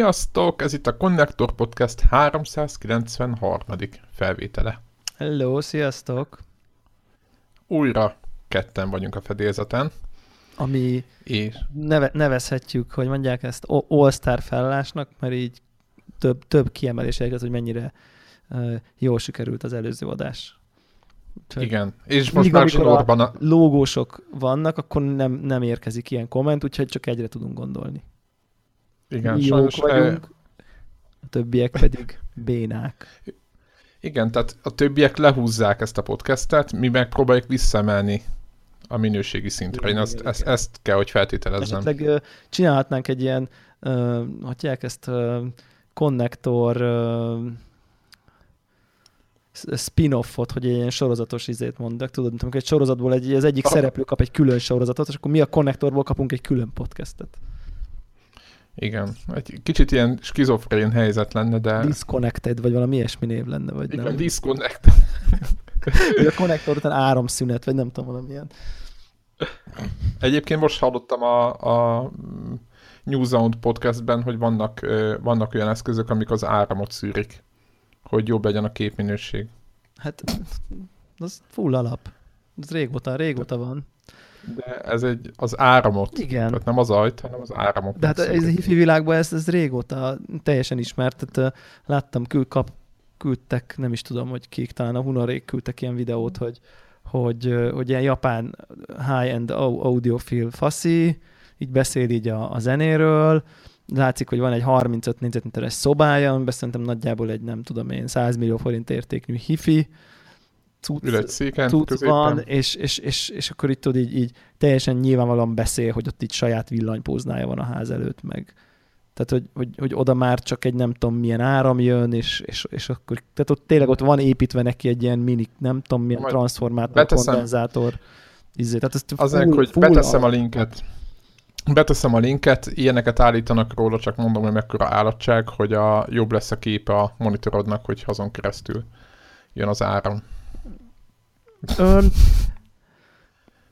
Sziasztok! Ez itt a Connector Podcast 393. felvétele. Hello, sziasztok! Újra ketten vagyunk a fedélzeten. Ami és... neve, nevezhetjük, hogy mondják ezt All-Star felállásnak, mert így több, több kiemelés az, hogy mennyire uh, jól sikerült az előző adás. Úgyhogy Igen, és most már sorban a... logósok vannak, akkor nem, nem érkezik ilyen komment, úgyhogy csak egyre tudunk gondolni. Igen, jók vagyunk, a többiek pedig bénák. Igen, tehát a többiek lehúzzák ezt a podcastet, mi megpróbáljuk visszaemelni a minőségi szintre. Én azt, ezt, ezt kell, hogy feltételezzem. Esetleg csinálhatnánk egy ilyen, uh, hogy ezt uh, konnektor uh, spin-offot, hogy egy ilyen sorozatos izét mondok. Tudod, mint amikor egy sorozatból egy, az egyik szereplő kap egy külön sorozatot, és akkor mi a konnektorból kapunk egy külön podcastet. Igen, egy kicsit ilyen skizofrén helyzet lenne, de... Disconnected, vagy valami ilyesmi név lenne, vagy Igen, nem? disconnected. a konnektor után áramszünet, vagy nem tudom, valamilyen. Egyébként most hallottam a, a New Sound podcastben, hogy vannak, vannak olyan eszközök, amik az áramot szűrik, hogy jobb legyen a képminőség. Hát, az full alap. Ez régóta, régóta van. De ez egy, az áramot. Igen. Tehát nem az ajt, hanem az áramot. De hát ez a hifi világban ez, ez régóta teljesen ismert. Tehát láttam, kül, kap, küldtek, nem is tudom, hogy kik, talán a Hunarék küldtek ilyen videót, hogy, hogy, hogy ilyen japán high-end audiofil faszi, így beszél így a, a zenéről, látszik, hogy van egy 35 négyzetméteres szobája, amiben szerintem nagyjából egy, nem tudom én, 100 millió forint értékű hifi, cucc, széken, cucc van, és, és, és, és, akkor itt tudod, így, így teljesen nyilvánvalóan beszél, hogy ott itt saját villanypóznája van a ház előtt, meg tehát, hogy, hogy, hogy oda már csak egy nem tudom milyen áram jön, és, és, és akkor, tehát ott tényleg ott van építve neki egy ilyen mini, nem tudom milyen Majd transformátor, beteszem, kondenzátor. Izé. Tehát Azért, full, hogy full beteszem a... a linket, beteszem a linket, ilyeneket állítanak róla, csak mondom, hogy mekkora állatság, hogy a jobb lesz a képe a monitorodnak, hogy azon keresztül jön az áram. Ön...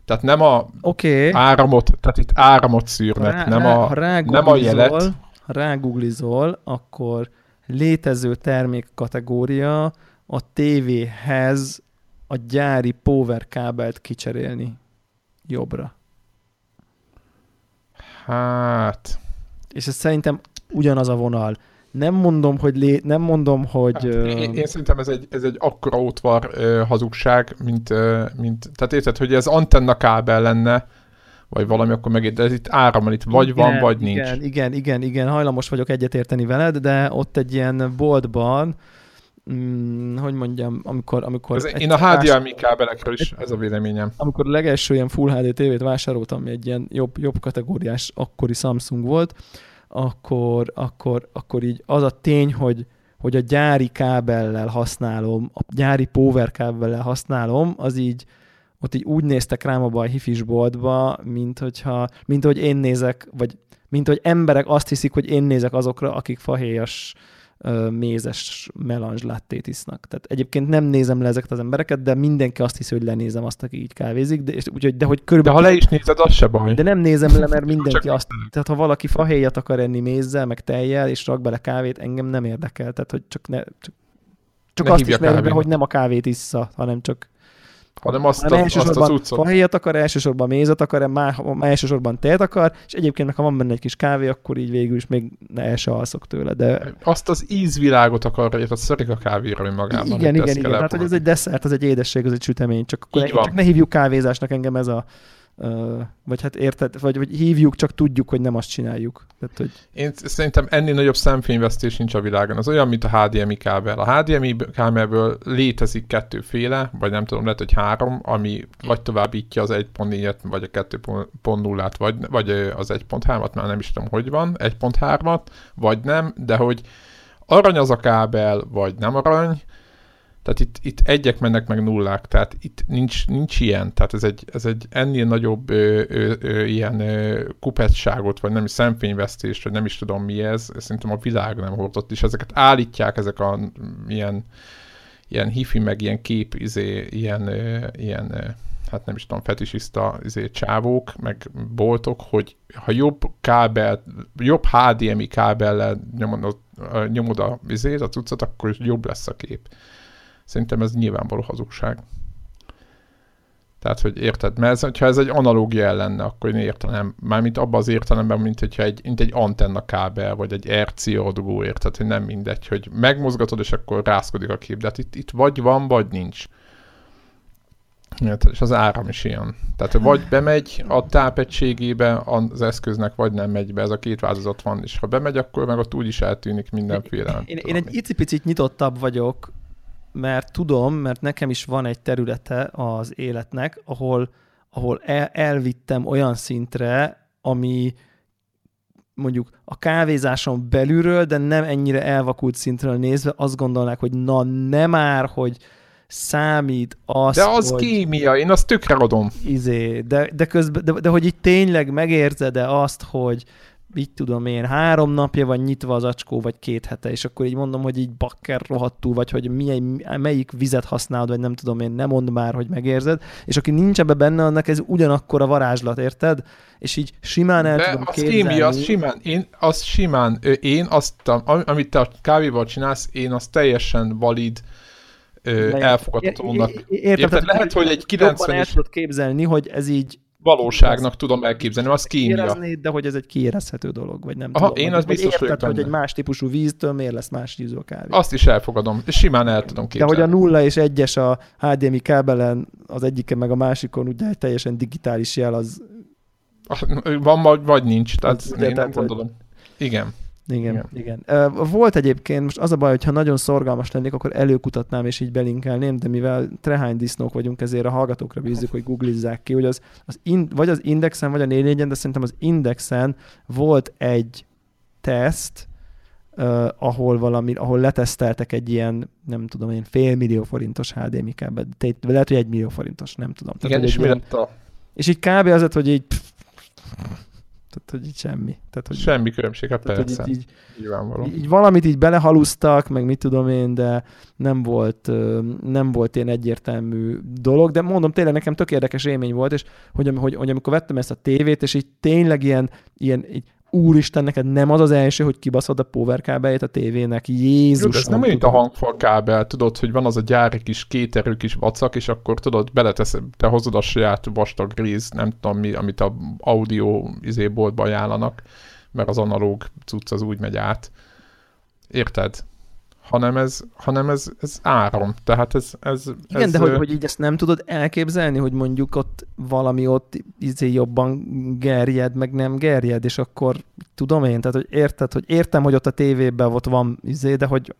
Tehát nem a okay. áramot, tehát itt áramot szűrnek, rá, nem, a, rá, nem a jelet. Ha rágooglizol, akkor létező termékkategória a tévéhez a gyári power kábelt kicserélni jobbra. Hát... És ez szerintem ugyanaz a vonal. Nem mondom, hogy, lé, nem mondom, hogy... Hát, én, én, szerintem ez egy, ez egy akkora ótvar uh, hazugság, mint, uh, mint... Tehát érted, hogy ez antenna kábel lenne, vagy valami, akkor megint, de ez itt áram, itt vagy igen, van, vagy igen, nincs. Igen, igen, igen, igen, hajlamos vagyok egyetérteni veled, de ott egy ilyen boltban, mm, hogy mondjam, amikor... amikor ez, én a HDMI kábelekről is, ez a véleményem. Amikor a legelső ilyen Full HD tévét vásároltam, egy ilyen jobb, jobb kategóriás akkori Samsung volt, akkor, akkor, akkor így az a tény, hogy, hogy a gyári kábellel használom, a gyári power kábellel használom, az így, ott így úgy néztek rám abba a hifisboltba, mint hogyha, mint hogy én nézek, vagy mint hogy emberek azt hiszik, hogy én nézek azokra, akik fahéjas mézes melange lattét isznak. Tehát egyébként nem nézem le ezeket az embereket, de mindenki azt hiszi, hogy lenézem azt, aki így kávézik, de, és, úgy, de hogy körülbelül... De ha le is nézed, az se baj. De nem nézem le, mert mindenki azt... Tehát ha valaki fahéjat akar enni mézzel, meg tejjel, és rak bele kávét, engem nem érdekel. Tehát, hogy csak ne... Csak, csak ne azt ismerjük be, hogy nem a kávét issza, hanem csak hanem azt, hanem a, azt az utcot. Fahelyet akar, elsősorban mézet akar, már, elsősorban tejet akar, és egyébként, ha van benne egy kis kávé, akkor így végül is még ne el se alszok tőle. De... Azt az ízvilágot akar, hogy az szerik a kávéra önmagában. Igen, igen, igen. Hát, hogy ez egy desszert, az egy édesség, az egy sütemény. Csak, akkor csak ne hívjuk kávézásnak engem ez a vagy hát érted, vagy, vagy hívjuk, csak tudjuk, hogy nem azt csináljuk. Tehát, hogy... Én szerintem ennél nagyobb szemfényvesztés nincs a világon. Az olyan, mint a HDMI kábel. A HDMI kábelből létezik kettőféle, vagy nem tudom, lehet, hogy három, ami vagy továbbítja az 1.4-et, vagy a 2.0-át, vagy, vagy az 1.3-at, már nem is tudom, hogy van, 1.3-at, vagy nem, de hogy arany az a kábel, vagy nem arany, tehát itt, itt egyek mennek meg nullák, tehát itt nincs, nincs ilyen, tehát ez egy, ez egy ennél nagyobb ö, ö, ö, ilyen ö, kupetságot, vagy nem is szemfényvesztést, vagy nem is tudom mi ez, szerintem a világ nem hordott, és ezeket állítják, ezek a ilyen, ilyen hifi, meg ilyen kép, izé, ilyen, ö, ilyen ö, hát nem is tudom, fetisista izé, csávók, meg boltok, hogy ha jobb kábel, jobb HDMI kábellel nyomod, nyomod a, izét, a cuccot, akkor jobb lesz a kép. Szerintem ez nyilvánvaló hazugság. Tehát, hogy érted, mert ez, ha ez egy analógia lenne, akkor én értenem, mármint abban az értelemben, mint hogyha egy, mint egy antenna kábel, vagy egy RC adugó, érted, hogy nem mindegy, hogy megmozgatod, és akkor rászkodik a kép, de hát itt, itt vagy van, vagy nincs. Érted, és az áram is ilyen. Tehát vagy bemegy a tápegységébe az eszköznek, vagy nem megy be, ez a két változat van, és ha bemegy, akkor meg ott úgy is eltűnik mindenféle. Én, én, én egy icipicit nyitottabb vagyok mert tudom, mert nekem is van egy területe az életnek, ahol, ahol el, elvittem olyan szintre, ami mondjuk a kávézáson belülről, de nem ennyire elvakult szintről nézve azt gondolnák, hogy na nem már, hogy számít az, De az hogy, kémia, én azt tökre adom. Izé, de, de, közben, de, de hogy így tényleg megérzed-e azt, hogy, így tudom én, három napja van nyitva az acskó, vagy két hete, és akkor így mondom, hogy így bakker rohadtul, vagy hogy milyen, melyik vizet használod, vagy nem tudom én, nem mond már, hogy megérzed, és aki nincs ebbe benne, annak ez ugyanakkor a varázslat, érted? És így simán el De tudom az képzelni. kémia, az simán, én, az simán, én azt, amit te a kávéval csinálsz, én az teljesen valid, elfogadhatónak. Érted? Lehet, hogy egy 90 el tudod képzelni, hogy ez így valóságnak tudom elképzelni, az kémia. Éreznéd, de hogy ez egy kiérezhető dolog, vagy nem Aha, tudom. én az biztos érted, hogy egy más típusú víztől miért lesz más ízű a kávé. Azt is elfogadom, és simán el tudom képzelni. De hogy a nulla és egyes a HDMI kábelen az egyiken meg a másikon ugye egy teljesen digitális jel, az... Van vagy, vagy nincs, tehát az, én nem gondolom. Igen. Igen, igen. igen. Volt egyébként, most az a baj, hogy ha nagyon szorgalmas lennék, akkor előkutatnám és így belinkelném, de mivel trehány disznók vagyunk, ezért a hallgatókra bízzuk, hogy googlizzák ki, hogy az, az in, vagy az Indexen, vagy a 4 de szerintem az Indexen volt egy teszt, uh, ahol valami, ahol leteszteltek egy ilyen, nem tudom én, fél millió forintos HDMI kábel, lehet, hogy egy millió forintos, nem tudom. Igen, Tehát, és mi lett a... És így kb. az, hogy így tehát, hogy így semmi. Tehát, hogy semmi különbség, hát tehát, persze. Hogy így, így, így, valamit így belehalusztak, meg mit tudom én, de nem volt, nem volt ilyen egyértelmű dolog, de mondom, tényleg nekem tök érdekes élmény volt, és hogy, hogy, hogy amikor vettem ezt a tévét, és így tényleg ilyen, ilyen így úristen, neked nem az az első, hogy kibaszod a power kábeljét a tévének. Jézus. Ez nem olyan, a hangfal kábel, tudod, hogy van az a gyári kis kéterő kis vacak, és akkor tudod, beletesz, te hozod a saját vastag rész, nem tudom mi, amit a audio izéboltba ajánlanak, mert az analóg cucc az úgy megy át. Érted? Hanem ez, hanem ez, ez áram. Tehát ez, ez, Igen, ez, de hogy, hogy így ezt nem tudod elképzelni, hogy mondjuk ott valami ott izé jobban gerjed, meg nem gerjed, és akkor tudom én, tehát hogy érted, hogy értem, hogy ott a tévében ott van izé, de hogy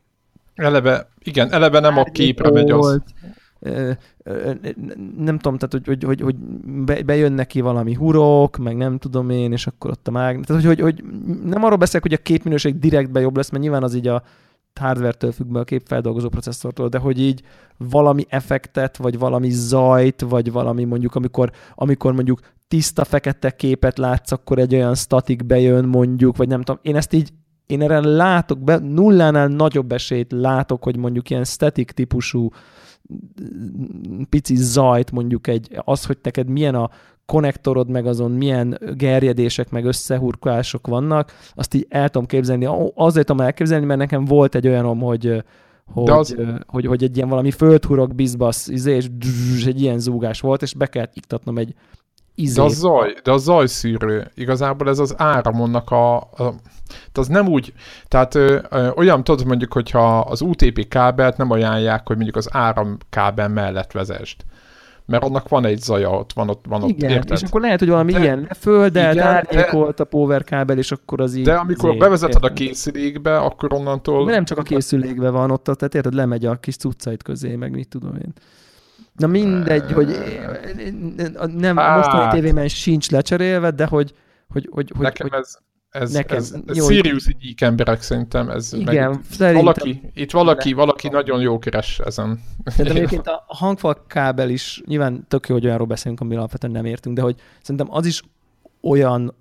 Eleve, igen, eleve nem a képre megy az. Nem tudom, tehát hogy, hogy, hogy, hogy bejön neki valami hurok, meg nem tudom én, és akkor ott a mág... Tehát, hogy, hogy, hogy nem arról beszélek, hogy a képminőség direktbe jobb lesz, mert nyilván az így a hardware-től függ a képfeldolgozó processzortól, de hogy így valami effektet, vagy valami zajt, vagy valami mondjuk, amikor, amikor mondjuk tiszta fekete képet látsz, akkor egy olyan statik bejön mondjuk, vagy nem tudom, én ezt így én erre látok, be, nullánál nagyobb esélyt látok, hogy mondjuk ilyen static típusú pici zajt, mondjuk egy, az, hogy neked milyen a konnektorod, meg azon milyen gerjedések, meg összehurkolások vannak, azt így el tudom képzelni. Azért tudom elképzelni, mert nekem volt egy olyanom, hogy hogy, az... hogy, hogy egy ilyen valami földhurok bizbasz, izé, és, és egy ilyen zúgás volt, és be kellett iktatnom egy izét. De a zaj, de a zajszűrő, igazából ez az áramonnak a, a az nem úgy, tehát ö, ö, olyan tudod mondjuk, hogyha az UTP kábelt nem ajánlják, hogy mondjuk az áramkábel mellett vezest mert annak van egy zaja ott, van ott, van ott Igen, érted? és akkor lehet, hogy valami De- ilyen földelt, de- árnyékolt a power kábel, és akkor az így... De amikor izé, bevezeted a érted? készülékbe, akkor onnantól... De nem csak a készülékben van ott, tehát érted, lemegy a kis cuccait közé, meg mit tudom én. Na mindegy, hogy nem, a mostani Hát. tévében sincs lecserélve, de hogy, hogy, hogy, hogy, Nekem hogy ez, ez, nekem- ez, ez jó, Sirius így emberek szerintem, ez igen, meg, szerintem, valaki, itt valaki, valaki nagyon jó keres ezen. Szerintem egyébként a a hangfal kábel is, nyilván tök jó, hogy olyanról beszélünk, amiről alapvetően nem értünk, de hogy szerintem az is olyan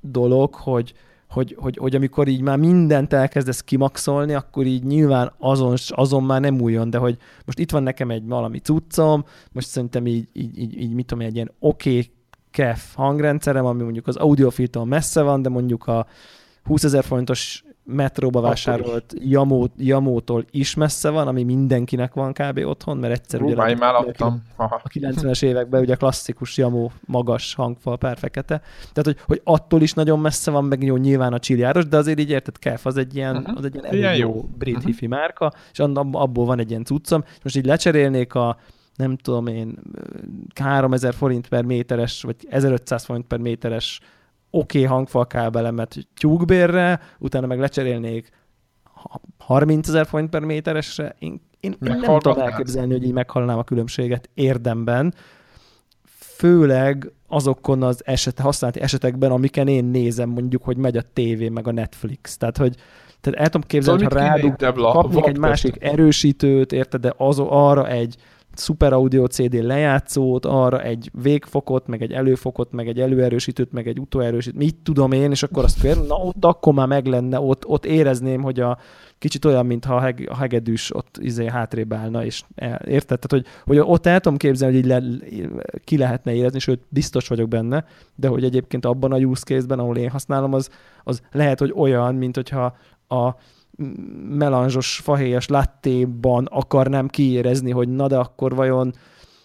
dolog, hogy, hogy, hogy, hogy amikor így már mindent elkezdesz kimaxolni, akkor így nyilván azon, azon már nem újon, de hogy most itt van nekem egy valami cuccom, most szerintem így, így, így, így mit tudom, egy ilyen oké okay, kef hangrendszerem, ami mondjuk az audiofiltől messze van, de mondjuk a 20 ezer forintos metróba vásárolt Jamó, Jamótól is messze van, ami mindenkinek van kb. otthon, mert egyszer ugye már ki a adtam. Aha. a 90-es években ugye klasszikus Jamó magas hangfal per fekete. Tehát, hogy, hogy attól is nagyon messze van, meg jó, nyilván a csiliáros, de azért így érted, Kef, az egy ilyen, Mhm. az egy ilyen, Ilyen jó. brit Mhm. hifi márka, és ab- abból van egy ilyen cuccom. És most így lecserélnék a nem tudom én, 3000 forint per méteres, vagy 1500 forint per méteres oké okay hangfal kábelemet tyúkbérre, utána meg lecserélnék 30 ezer forint per méteresre, én, én, én nem tudom elképzelni, hogy így meghallanám a különbséget érdemben, főleg azokon az eset, használati esetekben, amiken én nézem, mondjuk, hogy megy a tévé, meg a Netflix. Tehát, hogy tehát el tudom képzelni, Szóval hogy ha rádug, kapnék egy másik erősítőt, érted, de az, arra egy Super Audio CD lejátszót, arra egy végfokot, meg egy előfokot, meg egy előerősítőt, meg egy utóerősítőt, mit tudom én, és akkor azt például, na ott akkor már meg lenne, ott, ott érezném, hogy a kicsit olyan, mintha a, heg, a hegedűs ott izé hátrébb állna, és érted? Tehát, hogy, hogy ott el tudom képzelni, hogy így le, ki lehetne érezni, sőt, biztos vagyok benne, de hogy egyébként abban a use case-ben, ahol én használom, az, az lehet, hogy olyan, mint hogyha a melanzsos, fahéjas lattéban akarnám kiérezni, hogy na de akkor vajon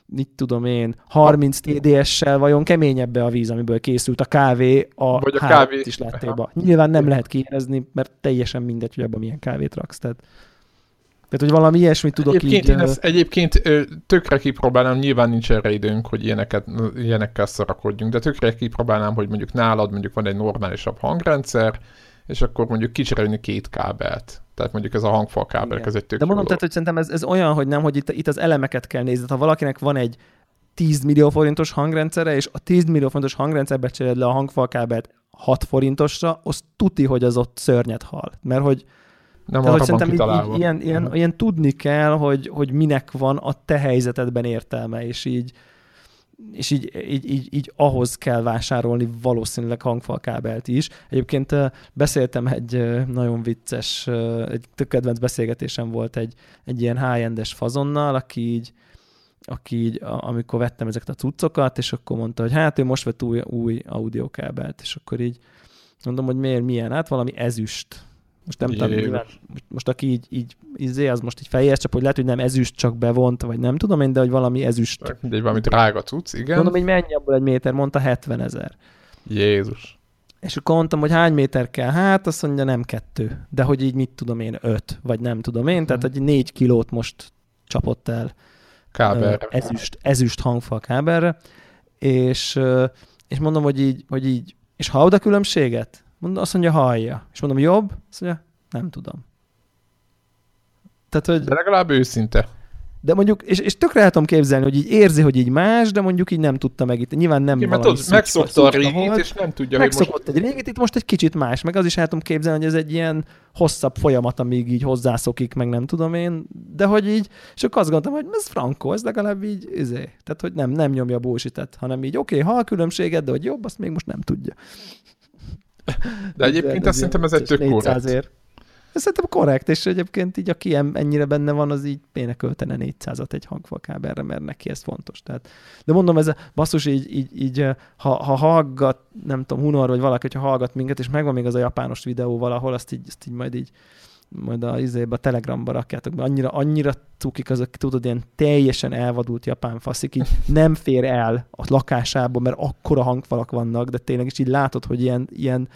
mit tudom én, 30 TDS-sel vajon keményebb a víz, amiből készült a kávé a, Vagy a kávé- is lattéba. Nyilván nem lehet kiérezni, mert teljesen mindegy, hogy abban milyen kávét raksz. Tehát, tehát hogy valami ilyesmit tudok Egyébként, így... én ezt, egyébként tökre kipróbálnám, nyilván nincs erre időnk, hogy ilyeneket, ilyenekkel szarakodjunk, de tökre kipróbálnám, hogy mondjuk nálad mondjuk van egy normálisabb hangrendszer, és akkor mondjuk kicserélni két kábelt. Tehát mondjuk ez a hangfal kábel, ez egy tök De mondom, dolog. tehát, hogy szerintem ez, ez olyan, hogy nem, hogy itt, itt az elemeket kell nézni. Ha valakinek van egy 10 millió forintos hangrendszere, és a 10 millió forintos hangrendszerbe cseréled le a hangfalkábelt 6 forintosra, az tuti, hogy az ott szörnyet hal. Mert hogy, nem tehát, hogy szerintem így, kitalálva. így, ilyen, ilyen, Mhm. ilyen, tudni kell, hogy, hogy minek van a te helyzetedben értelme, és így és így, így, így, így ahhoz kell vásárolni valószínűleg hangfalkábelt is. Egyébként beszéltem egy nagyon vicces, egy tök kedvenc beszélgetésem volt egy, egy ilyen high-endes fazonnal, aki így, aki így, amikor vettem ezeket a cuccokat, és akkor mondta, hogy hát ő most vett új, új audiokábelt, és akkor így mondom, hogy miért, milyen, hát valami ezüst. Most nem tudom, nyilván, most, most aki így, így izé, az most így fejez, csak hogy lehet, hogy nem ezüst, csak bevont, vagy nem tudom én, de hogy valami ezüst. Mindegy, valami drága cucc, igen. Mondom, hogy mennyi abból egy méter, mondta 70 ezer. Jézus. És akkor mondtam, hogy hány méter kell? Hát azt mondja, nem kettő. De hogy így mit tudom én, öt, vagy nem tudom én. Tehát, hogy négy kilót most csapott el Kábel. ö, ezüst, ezüst hangfal kábelre. És, és mondom, hogy így, hogy így, és hallod a különbséget? Mondom, azt mondja, hallja. És mondom, jobb? Azt mondja, nem tudom. Tehát, hogy, De legalább őszinte. de mondjuk, és, és tökre el tudom képzelni, hogy így érzi, hogy így más, de mondjuk így nem tudta meg itt. Nyilván nem Igen, mert valami tudod, szucs- megszokta a régit, volt. és nem tudja, hogy most... Megszokott egy régit, itt most egy kicsit más, meg az is el tudom képzelni, hogy ez egy ilyen hosszabb folyamat, amíg így hozzászokik, meg nem tudom én, de hogy így, és akkor azt gondoltam, hogy ez frankó, ez legalább így, izé, tehát hogy nem, nem nyomja a bullshit hanem így, oké, okay, hal különbséget, de hogy jobb, azt még most nem tudja. De egyébként azt szerintem ez egy tök 400 korrekt. ér. Ez szerintem korrekt, és egyébként így aki ennyire benne van, az így béne költene 400-at egy hangfalkábelre, mert neki ez fontos. Tehát, de mondom, ez a basszus így, így, így ha, ha hallgat, nem tudom, Hunor vagy valaki, hogyha hallgat minket, és megvan még az a japános videó valahol, azt így, azt így majd így majd a, izébe, a Telegramba rakjátok be. Annyira, annyira cukik azok, tudod, ilyen teljesen elvadult japán faszik, így nem fér el a lakásába, mert akkora hangfalak vannak, de tényleg is így látod, hogy ilyen, ilyen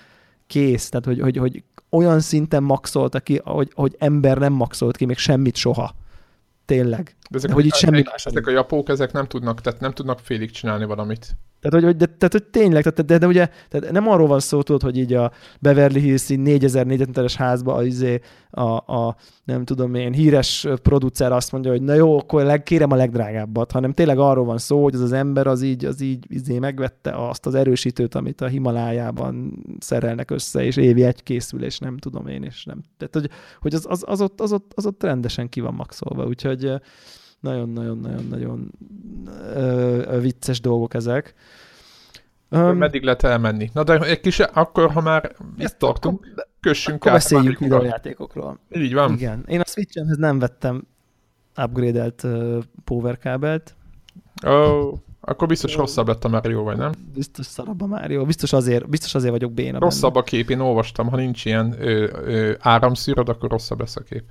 kész, tehát hogy, hogy, hogy olyan szinten maxolta ki, ahogy, ahogy ember nem maxolt ki még semmit soha. tényleg. De ezek, De hogy itt semmi más ezek a japók, ezek nem tudnak, tehát nem tudnak félig csinálni valamit. Tehát, hogy, hogy, de, tehát, hogy tényleg, tehát, de, de, ugye tehát nem arról van szó, tudod, hogy így a Beverly Hills 4000 négyzetméteres házba a, izé, a, a, nem tudom én, híres producer azt mondja, hogy na jó, akkor leg, kérem a legdrágábbat, hanem tényleg arról van szó, hogy az az ember az így, az így izé megvette azt az erősítőt, amit a Himalájában szerelnek össze, és évi egy készül, és nem tudom én, és nem. Tehát, hogy, hogy az, az, az, ott, az, ott, az ott rendesen ki van maxolva, úgyhogy nagyon-nagyon-nagyon-nagyon vicces dolgok ezek. Um, Meddig lehet elmenni? Na de egy kis, akkor ha már itt tartunk, akkor, kössünk akkor át. beszéljünk videójátékokról. Így van. Igen. Én a Switch-emhez nem vettem upgrade-elt uh, power kábelt. Ó, oh, akkor biztos rosszabb lett a Mario, vagy nem? Biztos szarabb a Mario. Biztos azért, biztos azért vagyok béna Rosszabb benne. a kép, én olvastam, ha nincs ilyen ö, ö, áramszűröd, akkor rosszabb lesz a kép.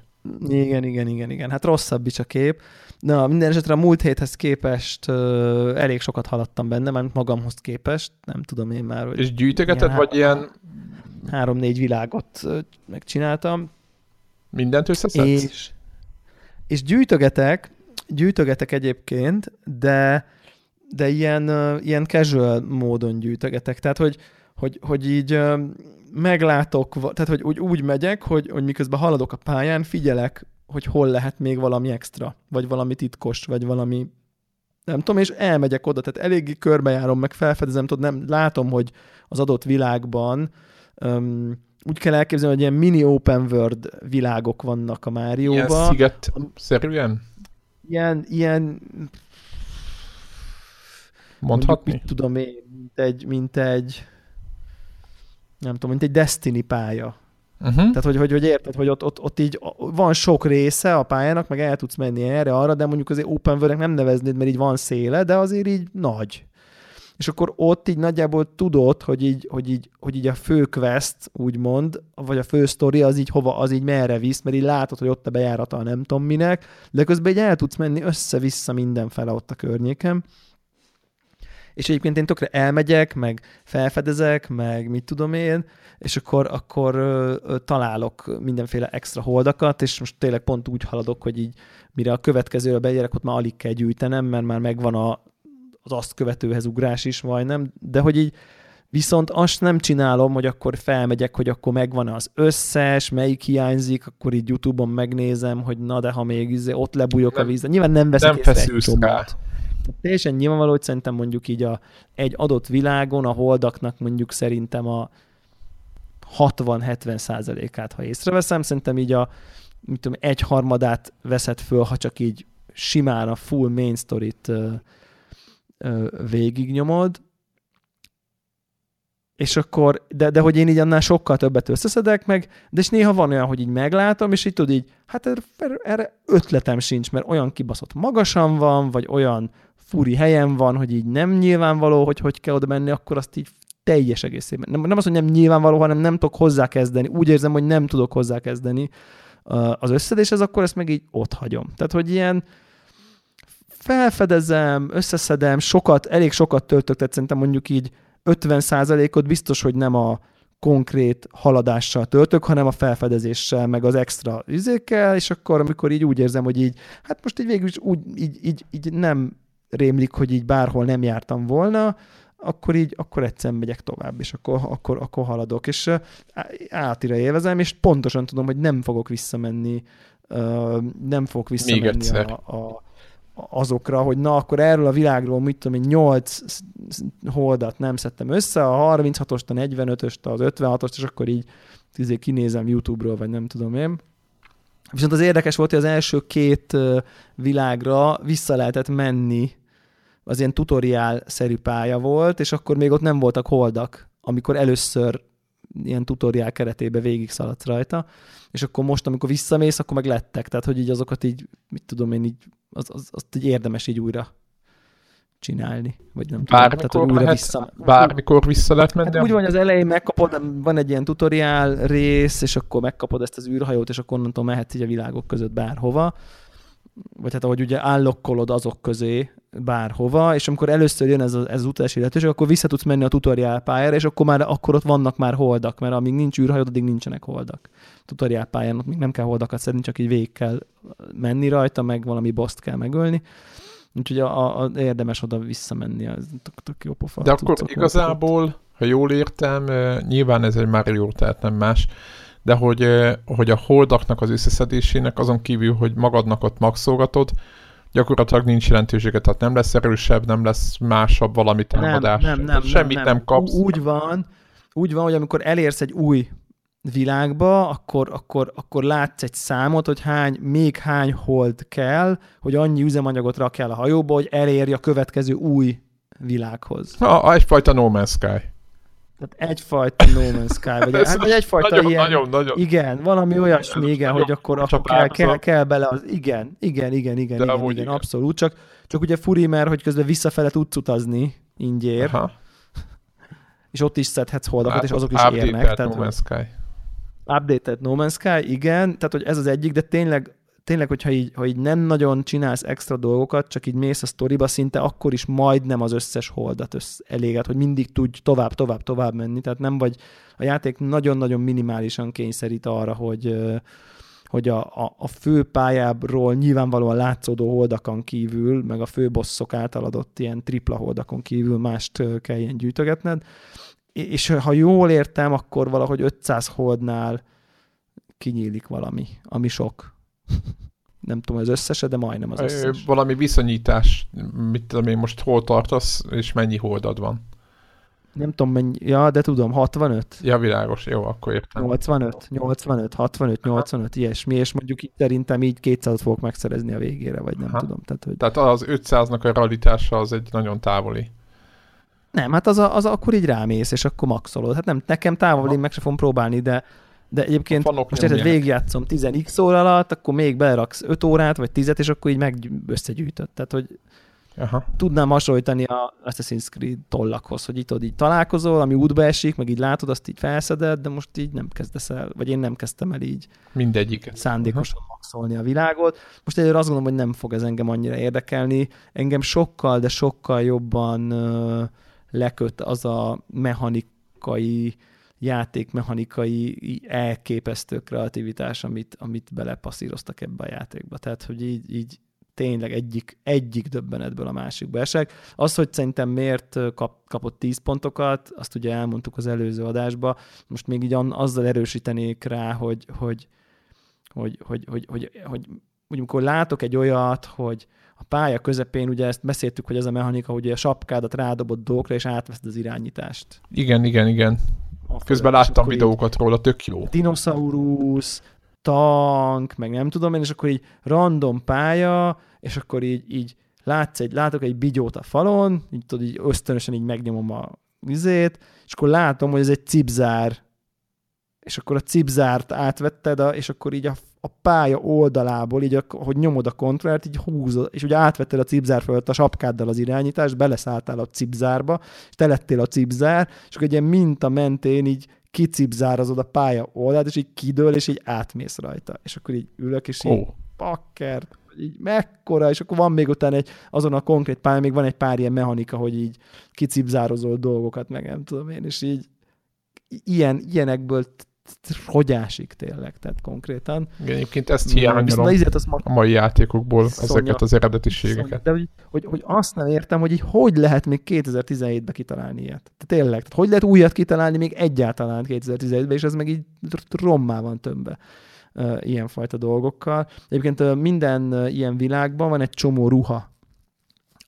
Igen, igen, igen, igen. Hát rosszabb is a kép. Na, minden esetre a múlt héthez képest ö, elég sokat haladtam benne, mert magamhoz képest, nem tudom én már, hogy... És gyűjtögeted, vagy ilyen... Három-négy világot ö, megcsináltam. Mindent összeszedsz? És, és gyűjtögetek, gyűjtögetek egyébként, de, de ilyen, uh, ilyen casual módon gyűjtögetek. Tehát, hogy, hogy, hogy így uh, meglátok, tehát, hogy úgy, úgy megyek, hogy, hogy miközben haladok a pályán, figyelek hogy hol lehet még valami extra, vagy valami titkos, vagy valami nem tudom, és elmegyek oda, tehát eléggé körbejárom, meg felfedezem, tudom, nem, látom, hogy az adott világban um, úgy kell elképzelni, hogy ilyen mini open world világok vannak a Márióban. Ilyen sziget-szerűen? Ilyen, ilyen Mondhatni? Mondjuk, mit tudom én, mint egy, mint egy nem tudom, mint egy Destiny pálya. Uh-huh. Tehát, hogy, hogy, hogy érted, hogy ott, ott, ott így van sok része a pályának, meg el tudsz menni erre, arra, de mondjuk azért open world nem neveznéd, mert így van széle, de azért így nagy. És akkor ott így nagyjából tudod, hogy így, hogy így, hogy így a fő quest, úgymond, vagy a fő sztori az így hova, az így merre visz, mert így látod, hogy ott a bejárata nem tudom minek, de közben így el tudsz menni össze-vissza mindenfele ott a környéken és egyébként én tökre elmegyek, meg felfedezek, meg mit tudom én, és akkor, akkor ö, ö, találok mindenféle extra holdakat, és most tényleg pont úgy haladok, hogy így mire a következőre beérek, ott már alig kell gyűjtenem, mert már megvan a, az azt követőhez ugrás is majdnem, de hogy így Viszont azt nem csinálom, hogy akkor felmegyek, hogy akkor megvan az összes, melyik hiányzik, akkor így YouTube-on megnézem, hogy na de ha még izé, ott lebújok nem, a vízbe. Nyilván nem veszek nem észre egy csomót. Teljesen nyilvánvaló, hogy szerintem mondjuk így a, egy adott világon a holdaknak mondjuk szerintem a 60-70 százalékát, ha észreveszem, szerintem így a mit tudom, egy harmadát veszed föl, ha csak így simán a full main story-t ö, ö, végignyomod, és akkor, de, de hogy én így annál sokkal többet összeszedek meg, de és néha van olyan, hogy így meglátom, és így tudod így, hát erre, erre ötletem sincs, mert olyan kibaszott magasan van, vagy olyan furi helyen van, hogy így nem nyilvánvaló, hogy hogy kell oda menni, akkor azt így teljes egészében. Nem, nem az, hogy nem nyilvánvaló, hanem nem tudok hozzákezdeni. Úgy érzem, hogy nem tudok hozzákezdeni az összedéshez, akkor ezt meg így ott hagyom. Tehát, hogy ilyen felfedezem, összeszedem, sokat, elég sokat töltök, tehát szerintem mondjuk így 50%-ot biztos, hogy nem a konkrét haladással töltök, hanem a felfedezéssel, meg az extra üzékkel, és akkor, amikor így úgy érzem, hogy így, hát most így végül is úgy, így, így, így nem rémlik, hogy így bárhol nem jártam volna, akkor így, akkor egyszer megyek tovább, és akkor, akkor, akkor haladok, és átira élvezem, és pontosan tudom, hogy nem fogok visszamenni, nem fogok visszamenni a, a, azokra, hogy na, akkor erről a világról, mit tudom én, 8 holdat nem szedtem össze, a 36-ost, a 45-öst, az 56-ost, és akkor így izé kinézem YouTube-ról, vagy nem tudom én. Viszont az érdekes volt, hogy az első két világra vissza lehetett menni, az ilyen tutoriál-szerű pálya volt, és akkor még ott nem voltak holdak, amikor először ilyen tutoriál keretében végig szaladsz rajta, és akkor most, amikor visszamész, akkor meg lettek, tehát hogy így azokat így, mit tudom én, így, az, az, azt így érdemes így újra csinálni, vagy nem bármikor tudom. Tehát, újra lehet, vissza... Bármikor vissza lehet menni? Hát úgy van, hogy az elején megkapod, van egy ilyen tutoriál rész, és akkor megkapod ezt az űrhajót, és akkor onnantól mehetsz így a világok között bárhova. vagy hát ahogy ugye állokkolod azok közé bárhova, és amikor először jön ez, a, ez az utazási lehetőség, akkor vissza tudsz menni a tutoriál pályára, és akkor, már, akkor ott vannak már holdak, mert amíg nincs űrhajod, addig nincsenek holdak. Tutoriál pályán ott még nem kell holdakat szedni, csak így végig kell menni rajta, meg valami boszt kell megölni. Úgyhogy a, a, a érdemes oda visszamenni, ez tök, tök jó pofa. De akkor igazából, ha jól értem, nyilván ez egy Mario, tehát nem más, de hogy, hogy a holdaknak az összeszedésének azon kívül, hogy magadnak ott maxolgatod, gyakorlatilag nincs jelentősége, tehát nem lesz erősebb, nem lesz másabb valami támadás. Nem, nem, nem, semmit nem, nem, nem. kapsz. Úgy van, úgy van, hogy amikor elérsz egy új világba, akkor, akkor, akkor látsz egy számot, hogy hány, még hány hold kell, hogy annyi üzemanyagot rak el a hajóba, hogy elérj a következő új világhoz. Ha, egyfajta No Man's Sky. Tehát egyfajta No Man's Sky, vagy, hát, vagy egyfajta nagyon, ilyen, nagyon, nagyon. igen, valami olyasmi, igen, hogy akkor, akkor kell, kell, kell bele az, igen, igen, igen, igen, De igen, igen, igen. abszolút, csak, csak ugye furi, mert hogy közben visszafele tudsz utazni ingyér, Aha. és ott is szedhetsz holdakat, és azok is érnek. Tehát, No Man's Sky. Updated No Man's Sky, igen, tehát hogy ez az egyik, de tényleg, tényleg hogyha így, ha így nem nagyon csinálsz extra dolgokat, csak így mész a sztoriba, szinte akkor is majdnem az összes holdat össz eléget, hogy mindig tudj tovább, tovább, tovább menni, tehát nem vagy, a játék nagyon-nagyon minimálisan kényszerít arra, hogy hogy a, a, a fő pályáról nyilvánvalóan látszódó holdakon kívül, meg a fő bosszok által adott ilyen tripla holdakon kívül mást ö, kell ilyen gyűjtögetned, és ha jól értem, akkor valahogy 500 holdnál kinyílik valami, ami sok. Nem tudom az összeset, de majdnem az összes. Valami viszonyítás, mit tudom én, most hol tartasz, és mennyi holdad van. Nem tudom mennyi, ja, de tudom, 65? Ja, világos, jó, akkor értem. 85, 85, 65, 85, ilyesmi, és mondjuk itt szerintem így 200 fogok megszerezni a végére, vagy nem Aha. tudom. Tehát, hogy... Tehát az 500-nak a realitása az egy nagyon távoli. Nem, hát az, a, az akkor így rámész, és akkor maxolod. Hát nem, nekem távol, én meg se fogom próbálni, de, de egyébként most érted, végigjátszom 10x óra alatt, akkor még beleraksz 5 órát, vagy 10 és akkor így meg összegyűjtött. Tehát, hogy Aha. tudnám hasonlítani a Assassin's Creed tollakhoz, hogy itt így találkozol, ami útba esik, meg így látod, azt így felszeded, de most így nem kezdesz el, vagy én nem kezdtem el így Mindegyiket. szándékosan maxolni a világot. Most egyre azt gondolom, hogy nem fog ez engem annyira érdekelni. Engem sokkal, de sokkal jobban ö, leköt az a mechanikai, játékmechanikai elképesztő kreativitás, amit, amit belepasszíroztak ebbe a játékba. Tehát, hogy így, így tényleg egyik, egyik döbbenetből a másikba esek. Az, hogy szerintem miért kap, kapott 10 pontokat, azt ugye elmondtuk az előző adásba, most még így azzal erősítenék rá, hogy, hogy, hogy, hogy, hogy, hogy, hogy, hogy amikor látok egy olyat, hogy a pálya közepén, ugye ezt beszéltük, hogy ez a mechanika, hogy a sapkádat rádobott dolgokra, és átveszed az irányítást. Igen, igen, igen. A Közben láttam videókat róla, tök jó. dinoszaurusz, tank, meg nem tudom én, és akkor így random pálya, és akkor így, így látsz egy, látok egy bigyót a falon, így tudod, így ösztönösen így megnyomom a vizét, és akkor látom, hogy ez egy cipzár, és akkor a cipzárt átvetted, a, és akkor így a, a pálya oldalából, így a, hogy nyomod a kontrollert, így húzod, és ugye átvetted a cipzár fölött a sapkáddal az irányítást, beleszálltál a cipzárba, és te lettél a cipzár, és akkor egy ilyen minta mentén így kicipzározod a pálya oldalt, és így kidől, és így átmész rajta. És akkor így ülök, és így pakker, így mekkora, és akkor van még utána egy, azon a konkrét pályán még van egy pár ilyen mechanika, hogy így kicipzározol dolgokat, meg nem tudom én, és így ilyen, ilyenekből rogyásik tényleg, tehát konkrétan. igen, egyébként ezt Viszont hiányolom a izét azt a mai játékokból, Szonya. ezeket az eredetiségeket. De hogy, hogy, hogy, azt nem értem, hogy így hogy lehet még 2017-ben kitalálni ilyet. Tehát tényleg, tehát hogy lehet újat kitalálni még egyáltalán 2017-ben, és ez meg így rommá van tömbbe ilyenfajta dolgokkal. Egyébként minden ilyen világban van egy csomó ruha,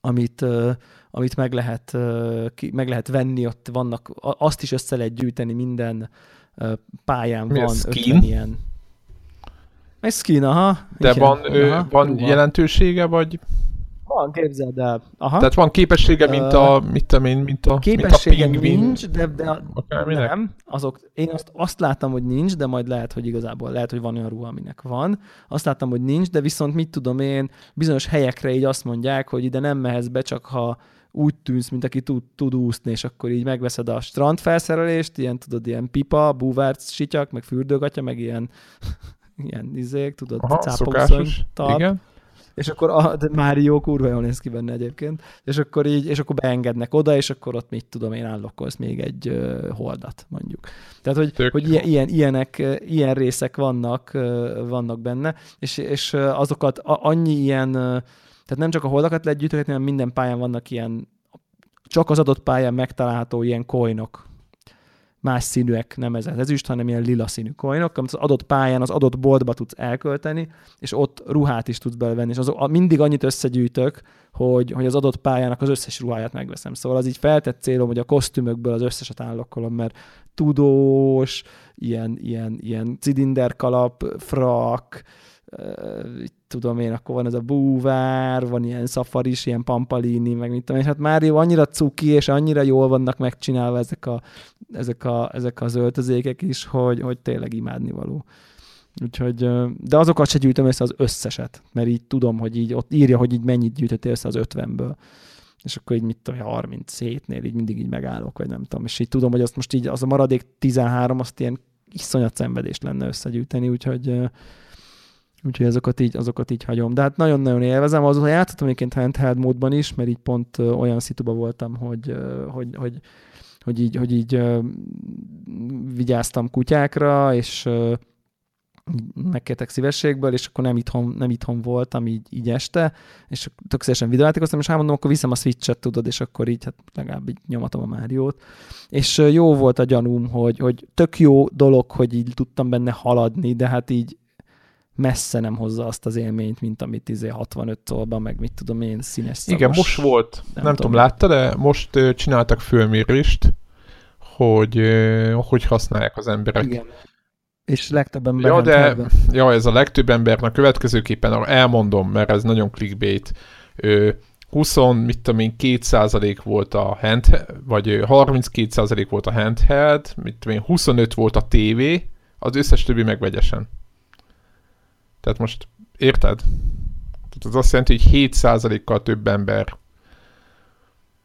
amit, amit meg, lehet, meg lehet venni, ott vannak, azt is össze lehet gyűjteni minden pályán Mi a van skin? 50 ilyen. Egy skin, aha. De igen, van, ö, aha, van ruha. jelentősége, vagy? Van, képzeld el. Aha. Tehát van képessége, mint a, mit tudom én, mint a, Képessége mint a pingvin, nincs, de, de akárminek? nem. Azok, én azt, azt láttam, hogy nincs, de majd lehet, hogy igazából lehet, hogy van olyan ruha, aminek van. Azt láttam, hogy nincs, de viszont mit tudom én, bizonyos helyekre így azt mondják, hogy ide nem mehetsz be, csak ha úgy tűnsz, mint aki tud, tud úszni, és akkor így megveszed a strandfelszerelést, ilyen tudod, ilyen pipa, búvárc sityak, meg fürdőgatya, meg ilyen, ilyen izék, tudod, cápauszony, talp, Igen. és akkor a, de Mario kurva jól néz ki benne egyébként, és akkor így, és akkor beengednek oda, és akkor ott mit tudom én állokkolsz még egy uh, holdat, mondjuk. Tehát, hogy, Tök hogy ilyen, ilyen, ilyenek, ilyen részek vannak, uh, vannak benne, és, és azokat a, annyi ilyen, uh, tehát nem csak a holdakat lehet gyűjtögetni, hanem minden pályán vannak ilyen csak az adott pályán megtalálható ilyen coinok, más színűek, nem ez ezüst, hanem ilyen lila színű coinok, amit az adott pályán, az adott boltba tudsz elkölteni, és ott ruhát is tudsz belevenni, és az, a, mindig annyit összegyűjtök, hogy, hogy az adott pályának az összes ruháját megveszem. Szóval az így feltett célom, hogy a kosztümökből az összeset állokkolom, mert tudós, ilyen, ilyen, ilyen cilinderkalap, frak, tudom én, akkor van ez a búvár, van ilyen szafaris, ilyen pampalini, meg mit tudom és hát már jó, annyira cuki, és annyira jól vannak megcsinálva ezek, a, ezek, a, ezek az öltözékek is, hogy, hogy tényleg imádnivaló. Úgyhogy, de azokat se gyűjtöm össze az összeset, mert így tudom, hogy így ott írja, hogy így mennyit gyűjtöttél össze az 50-ből. És akkor így mit tudom, 37-nél így mindig így megállok, vagy nem tudom. És így tudom, hogy azt most így az a maradék 13, azt ilyen iszonyat szenvedés lenne összegyűjteni, úgyhogy Úgyhogy azokat így, azokat így hagyom. De hát nagyon-nagyon élvezem. Azóta játszottam egyébként handheld módban is, mert így pont olyan szituba voltam, hogy, hogy, hogy, hogy így, hogy így vigyáztam kutyákra, és megkértek szívességből, és akkor nem itthon, nem itthon voltam így, így este, és tök szívesen videójátékoztam, és elmondom, akkor viszem a Switch-et, tudod, és akkor így hát legalább így nyomatom a Máriót. És jó volt a gyanúm, hogy, hogy tök jó dolog, hogy így tudtam benne haladni, de hát így messze nem hozza azt az élményt, mint amit izé 65 szólban, meg mit tudom én, színes szavas. Igen, most volt, nem, nem tudom, látta, de most uh, csináltak fölmérést, hogy uh, hogy használják az emberek. Igen. És legtöbben ja, de, ja, ez a legtöbb embernek következőképpen elmondom, mert ez nagyon clickbait. Uh, 20, mit tudom én, 2% volt a hand, vagy 32% volt a handheld, mit tudom én, 25 volt a TV, az összes többi meg vegyesen. Tehát most érted? Tehát az azt jelenti, hogy 7%-kal több ember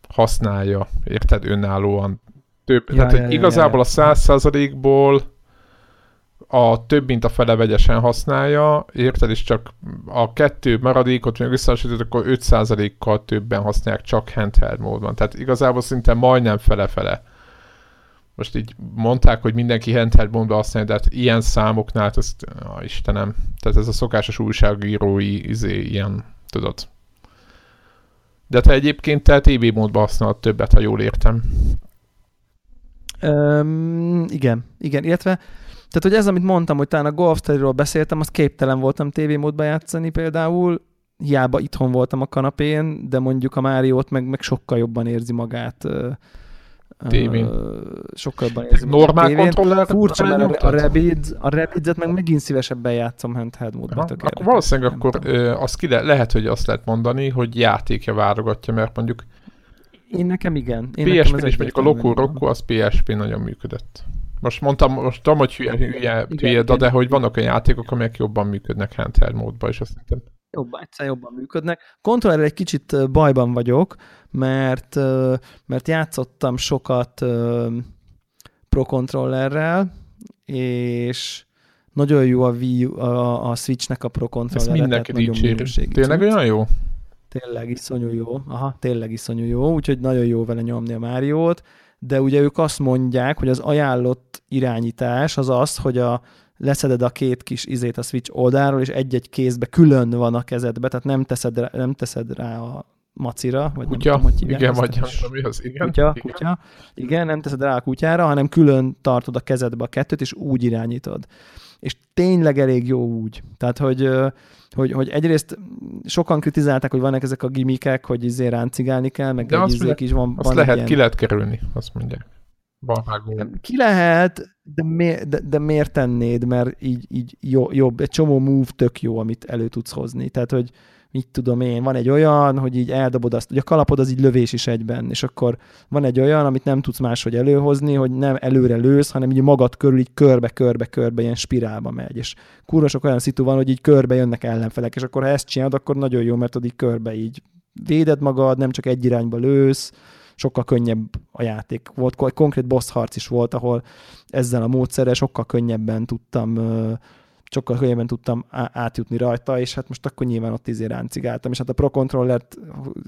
használja, érted, önállóan. Több, ja, tehát ja, igazából ja, ja. a 100%-ból a több, mint a fele vegyesen használja, érted, és csak a kettő maradékot még összehasonlítod, akkor 5%-kal többen használják csak handheld módban. Tehát igazából szinte majdnem fele-fele most így mondták, hogy mindenki handheld módba használja, de hát ilyen számoknál, hát ezt, Istenem, tehát ez a szokásos újságírói izé, ilyen, tudod. De te egyébként te TV módban használod többet, ha jól értem. Um, igen, igen, illetve tehát, hogy ez, amit mondtam, hogy talán a Golf Story-ról beszéltem, az képtelen voltam TV módba játszani például, hiába itthon voltam a kanapén, de mondjuk a Máriót meg, meg sokkal jobban érzi magát tévén. Sokkal jobban érzem. Normál kontroller? Furcsa, mert a, Rabbids, a Rabbids-et meg megint szívesebben játszom handheld módban. Akkor érdekes, valószínűleg akkor ö, azt ki le, lehet, hogy azt lehet mondani, hogy játékja válogatja, mert mondjuk én nekem igen. Én PSP nekem is mondjuk a Loco Rocco, az PSP nagyon működött. Most mondtam, most tudom, hogy hülye, hülye, hülye de hogy vannak olyan játékok, amelyek jobban működnek handheld módban, és azt hiszem jobban, egyszer jobban működnek. Kontrollerrel egy kicsit bajban vagyok, mert, mert játszottam sokat Pro Controllerrel, és nagyon jó a, Wii, a, a Switchnek a Pro Controller. Ezt mindenki dicséri. Tényleg olyan jó? Tényleg iszonyú jó. Aha, tényleg iszonyú jó, úgyhogy nagyon jó vele nyomni a Máriót, de ugye ők azt mondják, hogy az ajánlott irányítás az az, hogy a leszeded a két kis izét a switch oldalról, és egy-egy kézbe külön van a kezedbe, tehát nem teszed rá, nem teszed rá a macira, vagy kutya, nem tudom, hogy igen, vagy mi az, igen. Kutya, igen. kutya, igen, nem teszed rá a kutyára, hanem külön tartod a kezedbe a kettőt, és úgy irányítod. És tényleg elég jó úgy. Tehát, hogy, hogy, hogy egyrészt sokan kritizálták, hogy vannak ezek a gimikek, hogy izé ráncigálni kell, meg De egy izék is van. Azt van lehet, ilyen... ki lehet kerülni, azt mondják. Balhágó. Ki lehet, de, mi, de, de miért tennéd, mert így, így jó, jobb, egy csomó move tök jó, amit elő tudsz hozni. Tehát, hogy mit tudom én, van egy olyan, hogy így eldobod azt, hogy a kalapod az így lövés is egyben, és akkor van egy olyan, amit nem tudsz máshogy előhozni, hogy nem előre lősz, hanem így magad körül így körbe-körbe-körbe ilyen spirálba megy, és kurva sok olyan szitu van, hogy így körbe jönnek ellenfelek, és akkor ha ezt csinálod, akkor nagyon jó, mert így körbe így véded magad, nem csak egy irányba lősz, sokkal könnyebb a játék. Volt egy konkrét boss harc is volt, ahol ezzel a módszerrel sokkal könnyebben tudtam sokkal könnyebben tudtam átjutni rajta, és hát most akkor nyilván ott izé ráncigáltam, és hát a Pro Controllert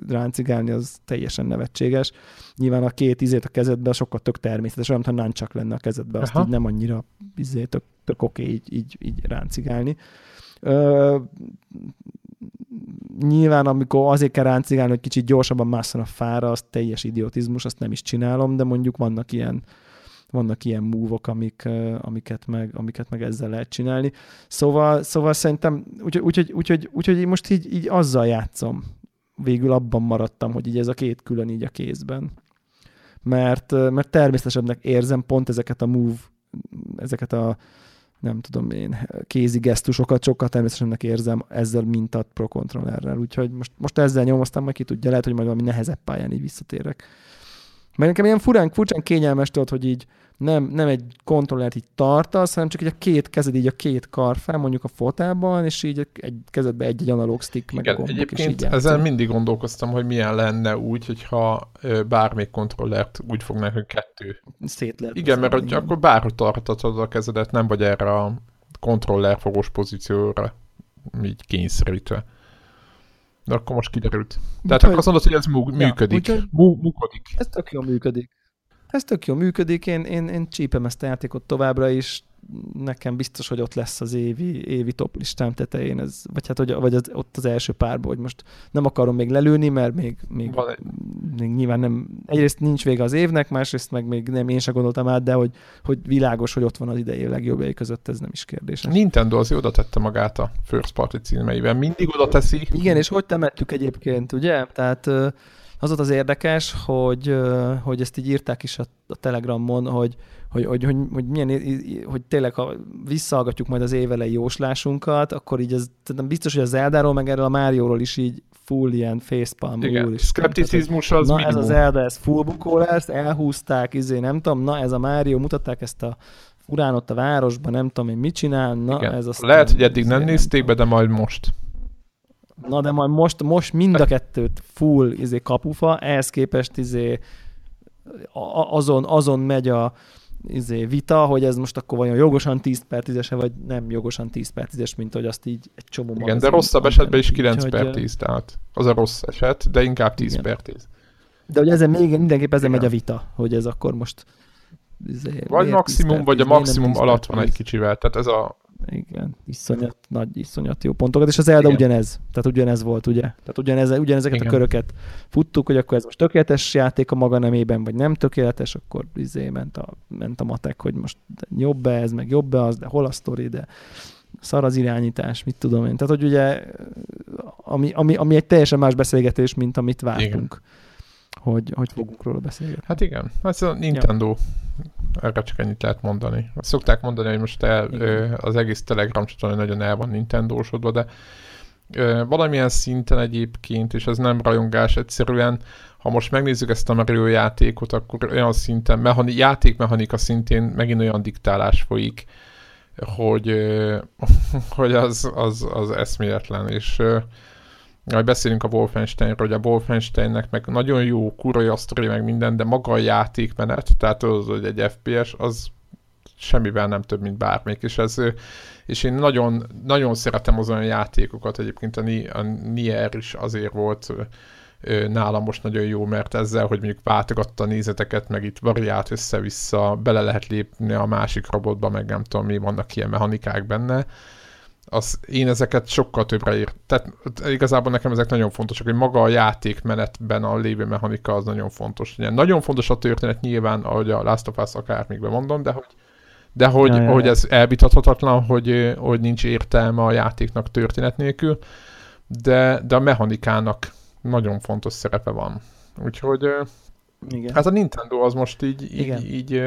ráncigálni az teljesen nevetséges. Nyilván a két izét a kezedbe sokkal tök természetes, olyan, mintha csak lenne a kezedbe, azt Aha. így nem annyira izé, tök, tök oké okay, így, így, így ráncigálni. Ö, nyilván amikor azért kell ráncigálni, hogy kicsit gyorsabban másszon a fára, az teljes idiotizmus, azt nem is csinálom, de mondjuk vannak ilyen vannak ilyen múvok, amik, amiket, meg, amiket meg ezzel lehet csinálni. Szóval, szóval szerintem, úgyhogy úgy, úgy, úgy, úgy, úgy, úgy most így, így azzal játszom. Végül abban maradtam, hogy így ez a két külön így a kézben. Mert, mert természetesebbnek érzem pont ezeket a move, ezeket a nem tudom én, kézi gesztusokat sokkal természetesebbnek érzem ezzel, mint a Pro Controllerrel. Úgyhogy most, most ezzel nyomoztam, majd ki tudja, lehet, hogy majd valami nehezebb pályán így visszatérek. Mert nekem ilyen furán, furcsán kényelmes tudod, hogy így nem, nem egy kontrollert így tartasz, hanem csak így a két kezed így a két kar fel, mondjuk a fotában, és így egy kezedbe egy-egy analóg stick, meg Igen, a gombok, egyébként és így ezen mindig gondolkoztam, hogy milyen lenne úgy, hogyha bármelyik kontrollert úgy fognák, hogy kettő. Szét lehet. Igen, mert hogy akkor bárhogy tartatod a kezedet, nem vagy erre a kontrollerfogós pozícióra így kényszerítve. De akkor most kiderült. Tehát akkor azt mondod, hogy ez működik. Ja, működik. Ez tök jól működik. Ez tök jól működik, én, én, én csípem ezt a játékot továbbra is, nekem biztos, hogy ott lesz az évi, évi top listám tetején, ez, vagy hát hogy, vagy az, ott az első párban, hogy most nem akarom még lelőni, mert még, még, még nyilván nem, egyrészt nincs vége az évnek, másrészt meg még nem én sem gondoltam át, de hogy, hogy világos, hogy ott van az idei legjobbjai között, ez nem is kérdés. Nintendo az oda tette magát a first party címeivel, mindig oda teszi. Igen, és hogy temettük egyébként, ugye? Tehát az volt az érdekes, hogy, hogy ezt így írták is a, a Telegramon, hogy, hogy, hogy, hogy, hogy, milyen, hogy tényleg, ha visszahallgatjuk majd az évelei jóslásunkat, akkor így ez, biztos, hogy az Zeldáról, meg erről a Márióról is így full ilyen facepalm. Igen, is. szkepticizmus az Na minimum. ez az Zelda, ez full bukó lesz, elhúzták, izé, nem tudom, na ez a Mário, mutatták ezt a urán ott a városban, nem tudom én mit csinál, na Igen. ez aztán... Lehet, hogy eddig nem izé, nézték be, de majd most. Na de majd most, most mind a kettőt full izé, kapufa, ehhez képest izé, azon, azon megy a izé, vita, hogy ez most akkor vajon jogosan 10 per 10 vagy nem jogosan 10 per 10 mint hogy azt így egy csomó Igen, de rosszabb esetben is 9 úgy, per 10, tehát az a rossz eset, de inkább 10 igen. per 10. De hogy ezen még mindenképp ezen igen. megy a vita, hogy ez akkor most izé, vagy maximum, vagy a maximum alatt van egy kicsivel, tehát ez a igen, iszonyat, nagy, iszonyat jó pontokat, és az Elda Igen. ugyanez, tehát ugyanez volt, ugye? Tehát ugyanez, ugyanezeket Igen. a köröket futtuk, hogy akkor ez most tökéletes játék a maga nemében, vagy nem tökéletes, akkor izé ment a, ment a matek, hogy most jobb-e ez, meg jobb-e az, de hol a sztori, de szar az irányítás, mit tudom én. Tehát, hogy ugye, ami, ami, ami egy teljesen más beszélgetés, mint amit vártunk. Igen hogy, hogy fogunk róla beszélni. Hát igen, ez a Nintendo, ja. Erre csak ennyit lehet mondani. Szokták mondani, hogy most el, az egész Telegram csatorna nagyon el van Nintendo-sodva, de valamilyen szinten egyébként, és ez nem rajongás, egyszerűen, ha most megnézzük ezt a Mario játékot, akkor olyan szinten, mechani, játékmechanika szintén megint olyan diktálás folyik, hogy, hogy az, az, az eszméletlen, és majd beszélünk a Wolfensteinről, hogy a Wolfensteinnek meg nagyon jó kurva sztori, meg minden, de maga a játékmenet, tehát az, hogy egy FPS, az semmivel nem több, mint bármelyik, és ez és én nagyon, nagyon szeretem az olyan játékokat, egyébként a, a Nier is azért volt nálam most nagyon jó, mert ezzel, hogy mondjuk váltogatta a nézeteket, meg itt variált össze-vissza, bele lehet lépni a másik robotba, meg nem tudom mi, vannak ilyen mechanikák benne, az, én ezeket sokkal többre ér. Tehát igazából nekem ezek nagyon fontosak, hogy maga a játékmenetben a lévő mechanika az nagyon fontos. Ugye, nagyon fontos a történet nyilván, ahogy a Last of Us akármikben mondom, de hogy, de hogy, ja, ja, hogy ez elvitathatatlan, hogy, hogy nincs értelme a játéknak történet nélkül, de, de a mechanikának nagyon fontos szerepe van. Úgyhogy Igen. hát a Nintendo az most így, így, így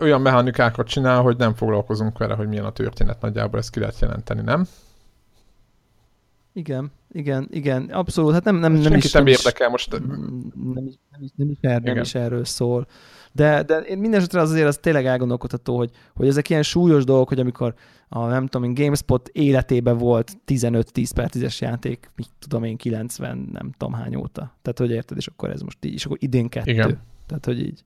olyan mechanikákat csinál, hogy nem foglalkozunk vele, hogy milyen a történet, nagyjából ezt ki lehet jelenteni, nem? Igen, igen, igen, abszolút, hát nem, nem, nem Senki is... nem érdekel most. Nem, nem, is, nem, is, nem, is, erről, nem is erről szól. De, de én minden esetre az azért az tényleg elgondolkodható, hogy, hogy ezek ilyen súlyos dolgok, hogy amikor a, nem tudom, GameSpot életében volt 15-10 per 10-es játék, mit tudom én, 90, nem tudom hány óta. Tehát, hogy érted, és akkor ez most így, és akkor idén kettő. Igen. Tehát, hogy így.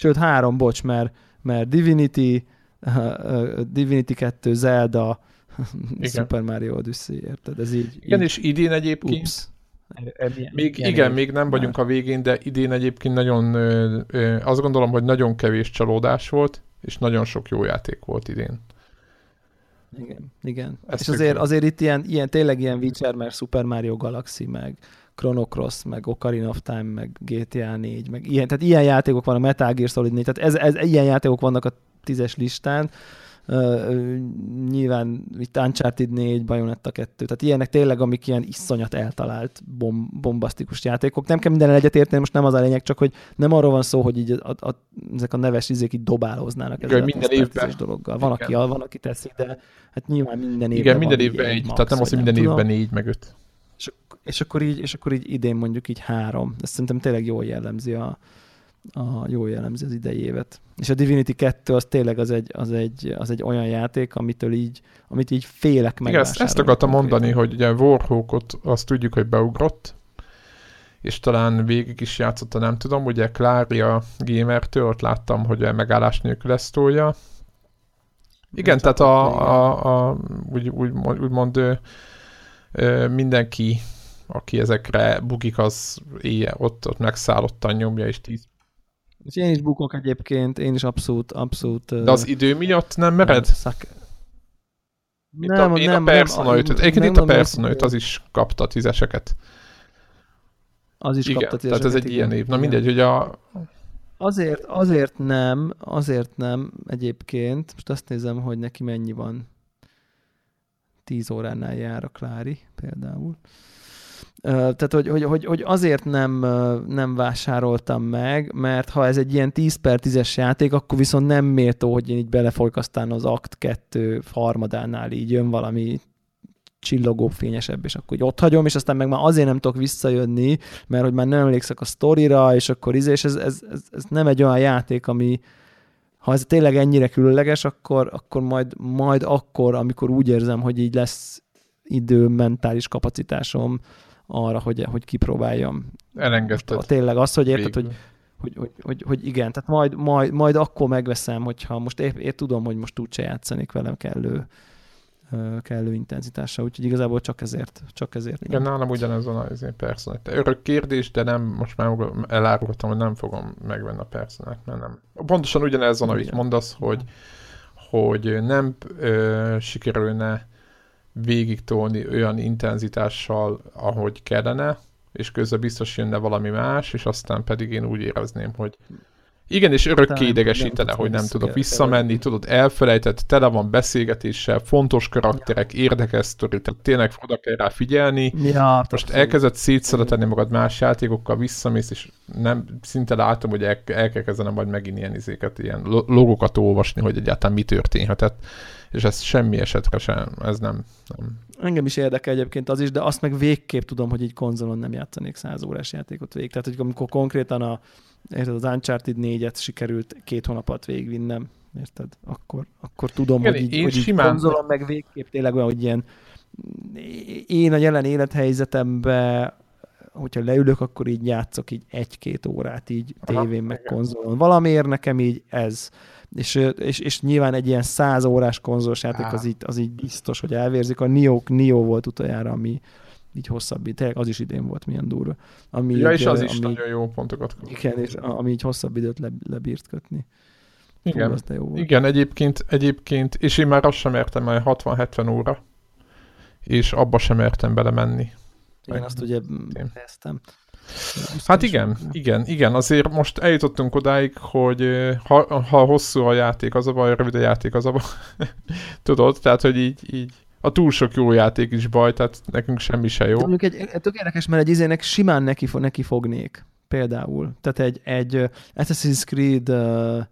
Sőt, három, bocs, mert, mert Divinity, Divinity 2, Zelda, Super Mario Odyssey, érted? Ez így. Igen, így, és idén egyébként ups. Még, igen, igen még nem vagyunk a végén, de idén egyébként nagyon, ö, ö, azt gondolom, hogy nagyon kevés csalódás volt, és nagyon sok jó játék volt idén. Igen, igen. Ezt és azért, azért itt ilyen, ilyen, tényleg ilyen Witcher, meg Super Mario Galaxy, meg Chrono Cross, meg Ocarina of Time, meg GTA 4, meg ilyen, tehát ilyen játékok vannak, Metal Gear Solid 4, tehát ez, ez, ilyen játékok vannak a tízes listán, Uh, nyilván itt Uncharted 4, Bayonetta 2, tehát ilyenek tényleg, amik ilyen iszonyat eltalált bom, bombasztikus játékok. Nem kell minden egyet érteni, most nem az a lényeg, csak hogy nem arról van szó, hogy így a, a, a, ezek a neves izék így dobálóznak ezzel minden évben. dologgal. Van, aki, van, aki teszi, de hát nyilván minden évben Igen, minden évben egy, max, tehát nem az, hogy minden évben négy, meg öt. És, és, akkor így, és akkor így idén mondjuk így három. Ez szerintem tényleg jól jellemzi a, a jó jellemzi az idei évet. És a Divinity 2 az tényleg az egy, az egy, az egy olyan játék, amitől így, amit így félek meg. Igen, ezt, ezt akartam mondani, hogy ugye Warhawkot azt tudjuk, hogy beugrott, és talán végig is játszotta, nem tudom, ugye Klária Gamertől, ott láttam, hogy megállás nélkül ezt tolja. Igen, nem tehát a, a, a, úgy, úgy, úgymond ö, ö, mindenki, aki ezekre bugik, az éjjel, ott, ott megszállottan nyomja, és 10 és én is bukok egyébként, én is abszolút, abszolút... De az idő miatt nem mered? Szak... Itt nem, a, én nem, a Persona 5 Egyébként itt a Persona 5 az is kapta tízeseket. Az is igen, kapta tízeseket. Tehát ez egy igen, ilyen év. Na mindegy, hogy a... Azért, azért nem, azért nem egyébként. Most azt nézem, hogy neki mennyi van. 10 óránál jár a Klári például. Tehát, hogy, hogy, hogy, hogy azért nem, nem vásároltam meg, mert ha ez egy ilyen 10 per 10-es játék, akkor viszont nem méltó, hogy én így belefolyok aztán az Akt 2 harmadánál így jön valami csillogó fényesebb, és akkor ott hagyom, és aztán meg már azért nem tudok visszajönni, mert hogy már nem emlékszek a sztorira, és akkor izé, és ez, ez, ez, ez nem egy olyan játék, ami, ha ez tényleg ennyire különleges, akkor, akkor majd, majd akkor, amikor úgy érzem, hogy így lesz idő, mentális kapacitásom, arra, hogy, hogy kipróbáljam. Elengedted. Tényleg az, hogy érted, hogy, hogy, hogy, hogy, hogy, igen, tehát majd, majd, majd akkor megveszem, hogyha most épp, épp tudom, hogy most úgyse játszanék velem kellő, kellő intenzitással, úgyhogy igazából csak ezért. Csak ezért Igen, nem. nálam ugyanez van az én personát. Örök kérdés, de nem, most már elárultam, hogy nem fogom megvenni a personát, mert nem. Pontosan ugyanez van, amit mondasz, hogy, hogy nem ö, sikerülne végig tolni olyan intenzitással, ahogy kellene, és közben biztos jönne valami más, és aztán pedig én úgy érezném, hogy igen, és örökké idegesítene, hogy nem tudok visszamenni, tudod, elfelejtett, tele van beszélgetéssel, fontos karakterek, érdekes sztori, tehát tényleg oda kell rá figyelni. Ja, Most elkezdett szétszedeteni magad más játékokkal, visszamész, és nem, szinte látom, hogy el, el kell kezdenem majd megint ilyen izéket, ilyen logokat olvasni, hogy egyáltalán mi történhetett és ez semmi esetre sem, ez nem, nem. Engem is érdekel egyébként az is, de azt meg végképp tudom, hogy egy konzolon nem játszanék 100 órás játékot végig. Tehát, hogy amikor konkrétan a, érted, az Uncharted 4-et sikerült két hónap alatt végigvinnem, érted? Akkor, akkor tudom, Igen, hogy így, hogy simán... így konzolon meg végképp tényleg olyan, hogy ilyen én a jelen élethelyzetemben hogyha leülök, akkor így játszok így egy-két órát így tévén meg konzolon. Valamiért nekem így ez és, és, és nyilván egy ilyen száz órás konzolos játék az így, az így biztos, hogy elvérzik. A Nio, Nio volt utoljára, ami így hosszabb, tényleg az is idén volt milyen durva. Ami ja, és az ami, is nagyon jó pontokat kap. Igen, és ami így hosszabb időt le, lebírt kötni. Igen, Fú, jó volt. igen egyébként, egyébként, és én már azt sem értem, már 60-70 óra, és abba sem értem belemenni. Én azt ugye kezdtem. Hát igen, igen, igen, azért most eljutottunk odáig, hogy ha, ha hosszú a játék, az a baj, rövid a játék, az a baj. Tudod, tehát, hogy így, így a túl sok jó játék is baj, tehát nekünk semmi se jó. Mondjuk egy tök érdekes, mert egy izének simán neki, neki fognék, például. Tehát egy, egy Assassin's Creed uh,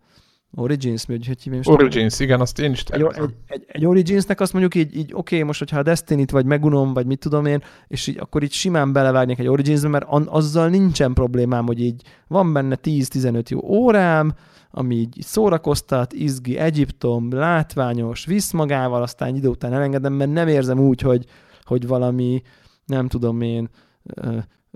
Origins, mi hogy hívják? Origins, igen, azt én is egy, egy, egy, egy Originsnek azt mondjuk így, így oké, okay, most hogyha a Destiny-t vagy megunom, vagy mit tudom én, és így, akkor így simán belevágnék egy Origins-be, mert an, azzal nincsen problémám, hogy így van benne 10-15 jó órám, ami így szórakoztat, izgi, Egyiptom, látványos, visz magával, aztán idő után elengedem, mert nem érzem úgy, hogy, hogy valami, nem tudom én,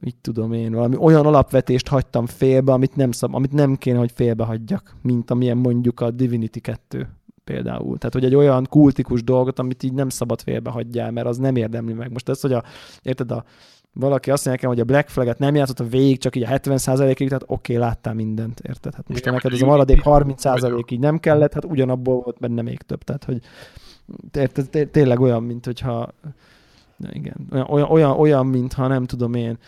mit tudom én, valami olyan alapvetést hagytam félbe, amit nem, szab, amit nem kéne, hogy félbe hagyjak, mint amilyen mondjuk a Divinity 2. például. Tehát, hogy egy olyan kultikus dolgot, amit így nem szabad félbehagyjál, mert az nem érdemli meg. Most ez, hogy a, érted, a, valaki azt mondja nekem, hogy a Black Flag-et nem játszott a végig, csak így a 70%-ig, tehát oké, okay, láttál mindent, érted? Hát most Igen, neked ez a maradék 30% így nem kellett, hát ugyanabból volt benne még több, tehát hogy érted, tényleg olyan, mint hogyha igen, olyan, olyan, olyan mintha nem tudom én,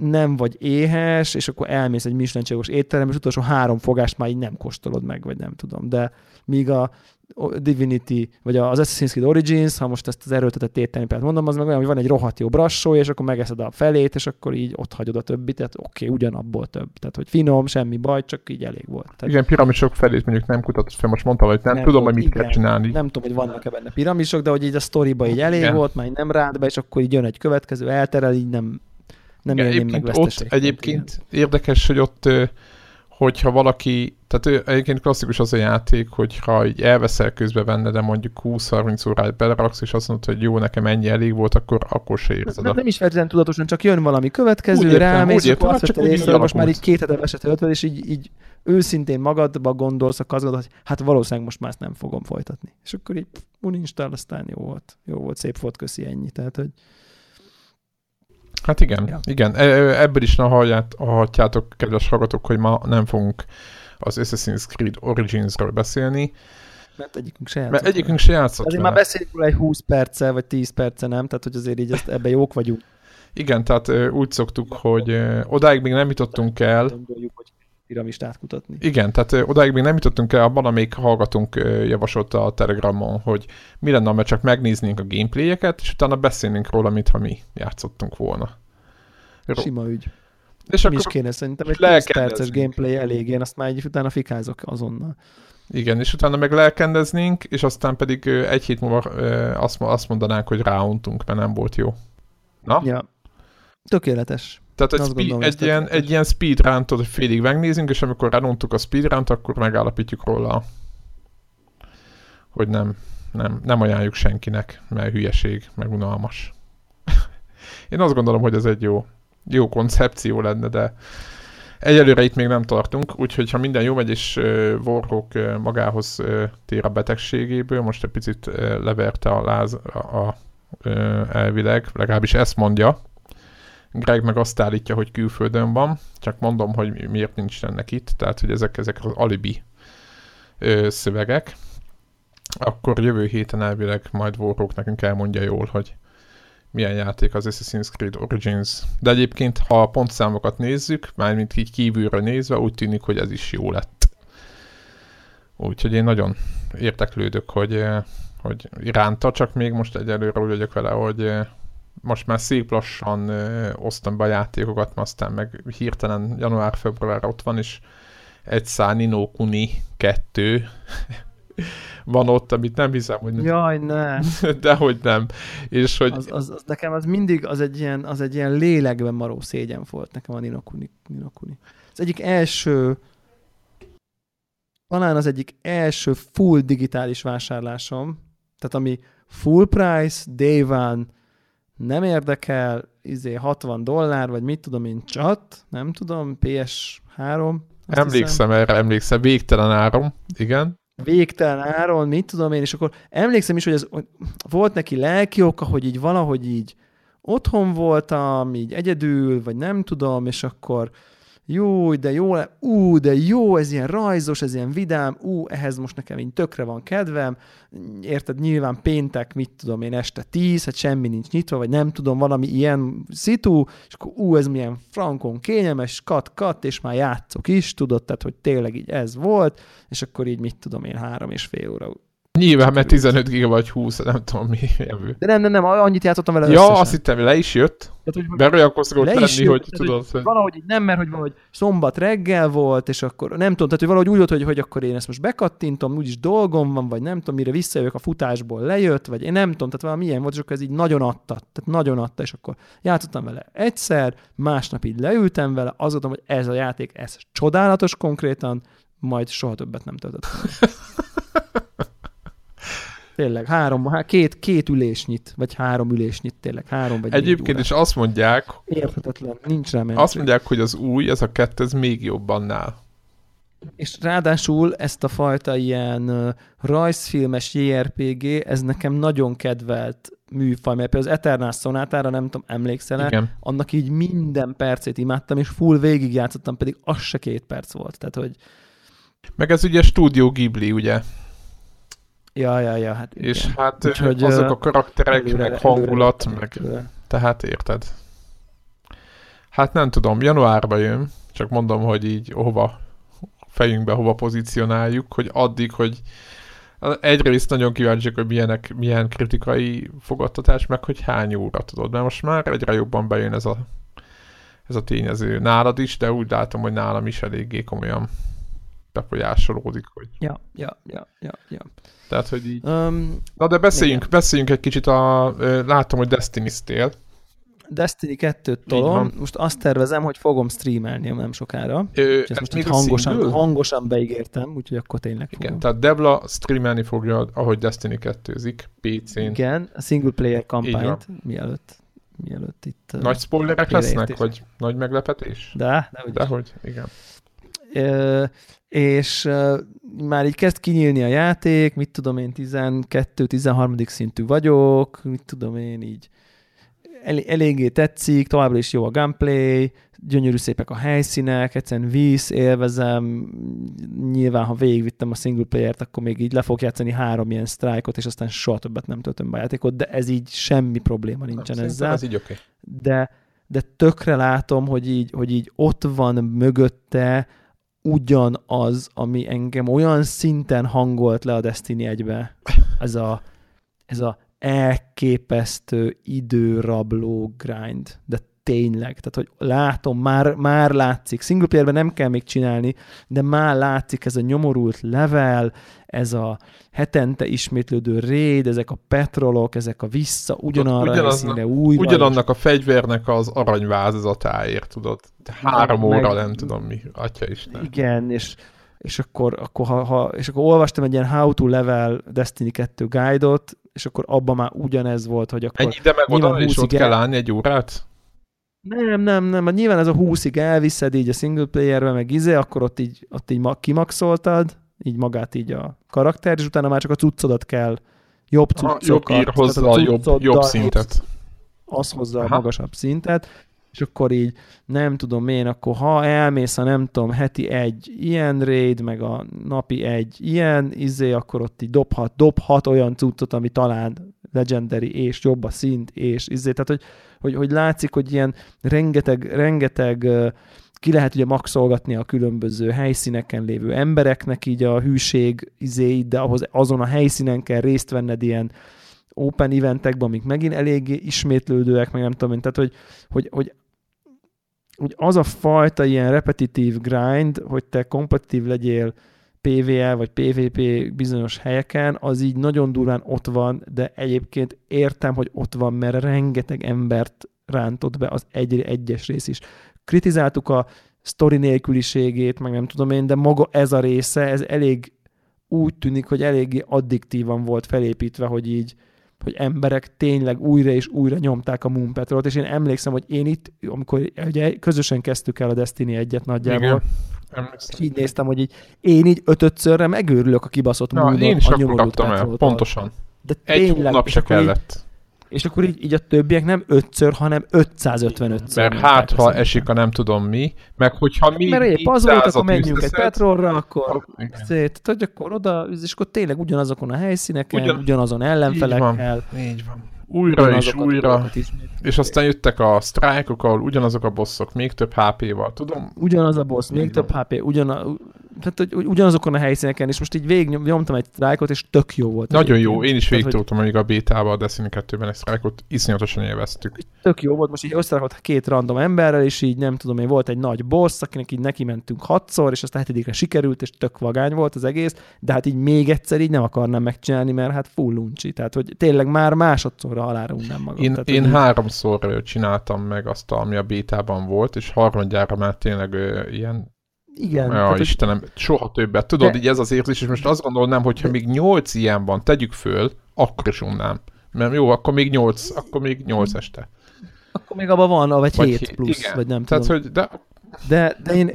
nem vagy éhes, és akkor elmész egy mislencségos étterem, és utolsó három fogást már így nem kóstolod meg, vagy nem tudom. De míg a Divinity, vagy az Assassin's Creed Origins, ha most ezt az erőltetett éttermi példát mondom, az meg olyan, hogy van egy rohadt jó brassó, és akkor megeszed a felét, és akkor így ott hagyod a többit, tehát oké, okay, ugyanabból több. Tehát, hogy finom, semmi baj, csak így elég volt. Tehát, igen, piramisok felét mondjuk nem kutatott fel, most mondtam, hogy nem, nem tudom, hogy mit igen, kell csinálni. Nem tudom, hogy vannak-e benne piramisok, de hogy így a sztoriba így elég igen. volt, már nem rád be, és akkor így jön egy következő, elterel, így nem, nem Igen, egyébként meg ott egyébként ilyen. érdekes, hogy ott hogyha valaki, tehát egyébként klasszikus az a játék, hogyha így elveszel közbe benne, de mondjuk 20-30 órát beleraksz, és azt mondod, hogy jó, nekem ennyi elég volt, akkor, akkor se érzed. Nem, nem is feltétlenül tudatosan, csak jön valami következő, úgy rámész, akkor azt észre, most már így két hete esett és így, így őszintén magadba gondolsz, akkor azt gondolod, hogy hát valószínűleg most már ezt nem fogom folytatni. És akkor így uninstall, aztán jó volt. Jó volt, szép volt, köszi, ennyi. Tehát, hogy Hát igen, ja. igen. E, e, ebből is ne halljátok, kedves hallgatók, hogy ma nem fogunk az Assassin's Creed Origins-ről beszélni. Mert egyikünk se játszott. Mert egyikünk se játszott Azért már beszéljük róla egy 20 perce, vagy 10 perce, nem? Tehát, hogy azért így ezt, ebbe jók vagyunk. Igen, tehát úgy szoktuk, hogy odáig még nem jutottunk el. Hogy piramist átkutatni. Igen, tehát odáig még nem jutottunk el, abban, amelyik hallgatunk javasolta a Telegramon, hogy mi lenne, ha csak megnéznénk a gameplayeket, és utána beszélnénk róla, mintha mi játszottunk volna. Sima ügy. És akkor is kéne szerintem egy 10 perces gameplay elég, én azt már egy utána fikázok azonnal. Igen, és utána meg lelkendeznénk, és aztán pedig egy hét múlva azt mondanánk, hogy ráuntunk, mert nem volt jó. Na? Ja. Tökéletes. Tehát egy, spe- egy, ilyen, egy ilyen speedrun hogy félig megnézünk, és amikor eluntuk a speedrun akkor megállapítjuk róla, hogy nem, nem, nem ajánljuk senkinek, mert hülyeség, meg unalmas. Én azt gondolom, hogy ez egy jó, jó koncepció lenne, de egyelőre itt még nem tartunk, úgyhogy ha minden jó megy, és uh, Warhawk uh, magához uh, tér a betegségéből, most egy picit uh, leverte a láz a, a, uh, elvileg, legalábbis ezt mondja, Greg meg azt állítja, hogy külföldön van, csak mondom, hogy miért nincs ennek itt, tehát hogy ezek, ezek az alibi ö, szövegek. Akkor jövő héten elvileg majd Warhawk nekünk elmondja jól, hogy milyen játék az Assassin's Creed Origins. De egyébként, ha a pontszámokat nézzük, mármint így kívülről nézve, úgy tűnik, hogy ez is jó lett. Úgyhogy én nagyon érteklődök, hogy, hogy iránta, csak még most egyelőre úgy vagyok vele, hogy most már szép lassan ö, osztom be a játékokat, aztán meg hirtelen január-február ott van, és egy szá Nino Kuni 2 van ott, amit nem hiszem, hogy. Jaj, ne. De hogy nem. És hogy... Az, az, az, nekem az mindig az egy, ilyen, az egy ilyen lélekben maró szégyen volt nekem a Nino Kuni. Nino Kuni. Az egyik első talán az egyik első full digitális vásárlásom, tehát ami full price, day one, nem érdekel, izé 60 dollár, vagy mit tudom én, csat, nem tudom, PS3. Emlékszem hiszem. erre, emlékszem, végtelen áron, igen. Végtelen áron, mit tudom én, és akkor emlékszem is, hogy ez volt neki lelki oka, hogy így valahogy így otthon voltam, így egyedül, vagy nem tudom, és akkor jó, de jó, ú, de jó, ez ilyen rajzos, ez ilyen vidám, ú, ehhez most nekem így tökre van kedvem, érted, nyilván péntek, mit tudom én, este tíz, hát semmi nincs nyitva, vagy nem tudom, valami ilyen szitu, és akkor ú, ez milyen frankon kényelmes, kat, kat, és már játszok is, tudod, tehát, hogy tényleg így ez volt, és akkor így mit tudom én, három és fél óra Nyilván, mert 15 giga vagy 20, nem tudom mi jövő. De nem, nem, nem, annyit játszottam vele Ja, összesen. azt hittem, le is jött. Tehát, hogy szokott lenni, jött, hogy tehát, tudod. Hogy valahogy így nem, mert hogy valahogy szombat reggel volt, és akkor nem tudom, tehát hogy valahogy úgy volt, hogy, hogy akkor én ezt most bekattintom, úgyis dolgom van, vagy nem tudom, mire visszajövök a futásból lejött, vagy én nem tudom, tehát valami ilyen volt, és akkor ez így nagyon adta, tehát nagyon adta, és akkor játszottam vele egyszer, másnap így leültem vele, az hogy ez a játék, ez csodálatos konkrétan, majd soha többet nem töltöttem. Tényleg, három, két, két ülésnyit, vagy három ülésnyit, tényleg, három vagy Egyébként is azt mondják, Érthetetlen, nincs rá Azt mondják, hogy az új, ez a kettő, ez még jobb annál. És ráadásul ezt a fajta ilyen rajzfilmes JRPG, ez nekem nagyon kedvelt műfaj, mert például az Eternal Sonátára, nem tudom, emlékszel Igen. annak így minden percét imádtam, és full végigjátszottam, pedig az se két perc volt. Tehát, hogy Meg ez ugye Studio Ghibli, ugye? Ja, ja, ja, hát És igen. hát Úgyhogy, azok a karakterek, Előre- meg hangulat, előre- meg előre. tehát érted. Hát nem tudom, januárba jön, csak mondom, hogy így hova fejünkbe hova pozícionáljuk, hogy addig, hogy egyrészt nagyon kíváncsiak, hogy milyenek, milyen kritikai fogadtatás, meg hogy hány óra tudod, mert most már egyre jobban bejön ez a, ez a tényező nálad is, de úgy látom, hogy nálam is eléggé komolyan befolyásolódik, hogy Ja, ja, ja, ja, ja. Tehát, hogy így Um, Na de beszéljünk, Igen. beszéljünk egy kicsit a... Látom, hogy Destiny-ztél. Destiny 2-t Így tolom, most azt tervezem, hogy fogom streamelni nem sokára. Ö, És ezt ez most itt hangosan, single? hangosan beígértem, úgyhogy akkor tényleg Igen, fogom. tehát Devla streamelni fogja, ahogy Destiny 2-zik, PC-n. Igen, a single player kampányt, mielőtt, mielőtt itt... Nagy spoilerek lesznek, vagy nagy meglepetés? De, de, de Dehogy, igen. És már így kezd kinyílni a játék, mit tudom én, 12-13. szintű vagyok, mit tudom én, így el, eléggé tetszik, továbbra is jó a gameplay, gyönyörű szépek a helyszínek, egyszerűen víz, élvezem, nyilván ha végigvittem a single player-t, akkor még így le fog játszani három ilyen sztrájkot, és aztán soha többet nem töltöm be a játékot, de ez így semmi probléma nincsen Szerintem ezzel Ez így oké. de, de tökre látom, hogy így, hogy így ott van mögötte ugyanaz, ami engem olyan szinten hangolt le a Destiny 1-be. Ez a, ez a elképesztő időrabló grind. De tényleg, tehát hogy látom, már, már látszik. Single playerben nem kell még csinálni, de már látszik ez a nyomorult level, ez a hetente ismétlődő raid, ezek a petrolok, ezek a vissza, ugyanarra a helyszínre újra. Ugyanannak a fegyvernek az aranyvázatáért, tudod. Három Meg- óra, meg- nem tudom mi, atya Isten. Igen, és, és akkor, akkor, ha, ha, és akkor olvastam egy ilyen How to Level Destiny 2 guide-ot, és akkor abban már ugyanez volt, hogy akkor... Ennyi ide meg oda, és ott 20-ig kell el- állni egy órát? Nem, nem, nem, hát nyilván ez a 20-ig elviszed így a single playerbe, meg izé, akkor ott így, ott így ma- kimaxoltad, így magát így a karakter, és utána már csak a cuccodat kell jobb Ha, jobb cuccokat. ír hozzá a jobb, jobb szintet. az hozza a magasabb szintet, és akkor így nem tudom én, akkor ha elmész a nem tudom, heti egy ilyen raid, meg a napi egy ilyen izé, akkor ott így dobhat, dobhat olyan cuccot, ami talán legendary, és jobb a szint, és izé, tehát hogy, hogy, hogy látszik, hogy ilyen rengeteg, rengeteg ki lehet ugye maxolgatni a különböző helyszíneken lévő embereknek így a hűség izéit, de ahhoz azon a helyszínen kell részt venned ilyen open eventekben, amik megint eléggé ismétlődőek, meg nem tudom én, tehát hogy, hogy, hogy, hogy az a fajta ilyen repetitív grind, hogy te kompetitív legyél PvE vagy PvP bizonyos helyeken, az így nagyon durván ott van, de egyébként értem, hogy ott van, mert rengeteg embert rántott be az egy, egyes rész is. Kritizáltuk a sztori nélküliségét, meg nem tudom én, de maga ez a része, ez elég úgy tűnik, hogy eléggé addiktívan volt felépítve, hogy így hogy emberek tényleg újra és újra nyomták a Moon Patrol-t, és én emlékszem, hogy én itt, amikor ugye közösen kezdtük el a Destiny egyet nagyjából, Igen. És így néztem, hogy így én így ötötszörre megőrülök a kibaszott Na, Moonon, én is a akkor kaptam el, pontosan. De Egy tényleg, hónap és se akkor így- kellett. És akkor így, így a többiek nem ötször, hanem 555 Mert hát, ha esik a nem tudom mi, meg hogyha mi Mert épp az volt, 400-at akkor menjünk egy petrolra, akkor igen. szét, tehát akkor oda, és akkor tényleg ugyanazokon a helyszíneken, Ugyan- Ugyan, ugyanazon ellenfelekkel. Így van. Újra és újra, és aztán jöttek a sztrájkok, ahol ugyanazok a bosszok, még több HP-val, tudom? Ugyanaz a boss, még több HP, ugyan, tehát, hogy ugyanazokon a helyszíneken, és most így végig nyomtam egy sztrájkot, és tök jó volt. Nagyon jó, én is Tehát, hogy végigtoltam amíg a bétában, a Destiny 2-ben egy sztrájkot, iszonyatosan élveztük. tök jó volt, most így összerakott két random emberrel, és így nem tudom én, volt egy nagy boss, akinek így neki mentünk hatszor, és aztán hetedikre sikerült, és tök vagány volt az egész, de hát így még egyszer így nem akarnám megcsinálni, mert hát full uncsi, tehát hogy tényleg már másodszorra halára unnám magam. Én, tehát, én háromszor csináltam meg azt, ami a bétában volt, és harmadjára már tényleg ö, ilyen igen, Ja, tehát, hogy Istenem, soha többet. Tudod, De- így ez az érzés, és most azt gondolnám, hogy ha még nyolc ilyen van, tegyük föl, akkor is unnám. Mert jó, akkor még nyolc, akkor még nyolc este. akkor még abban van, vagy Vagy 7 hét, plusz, igen. vagy nem Tehát, tudom. hogy de De, de én,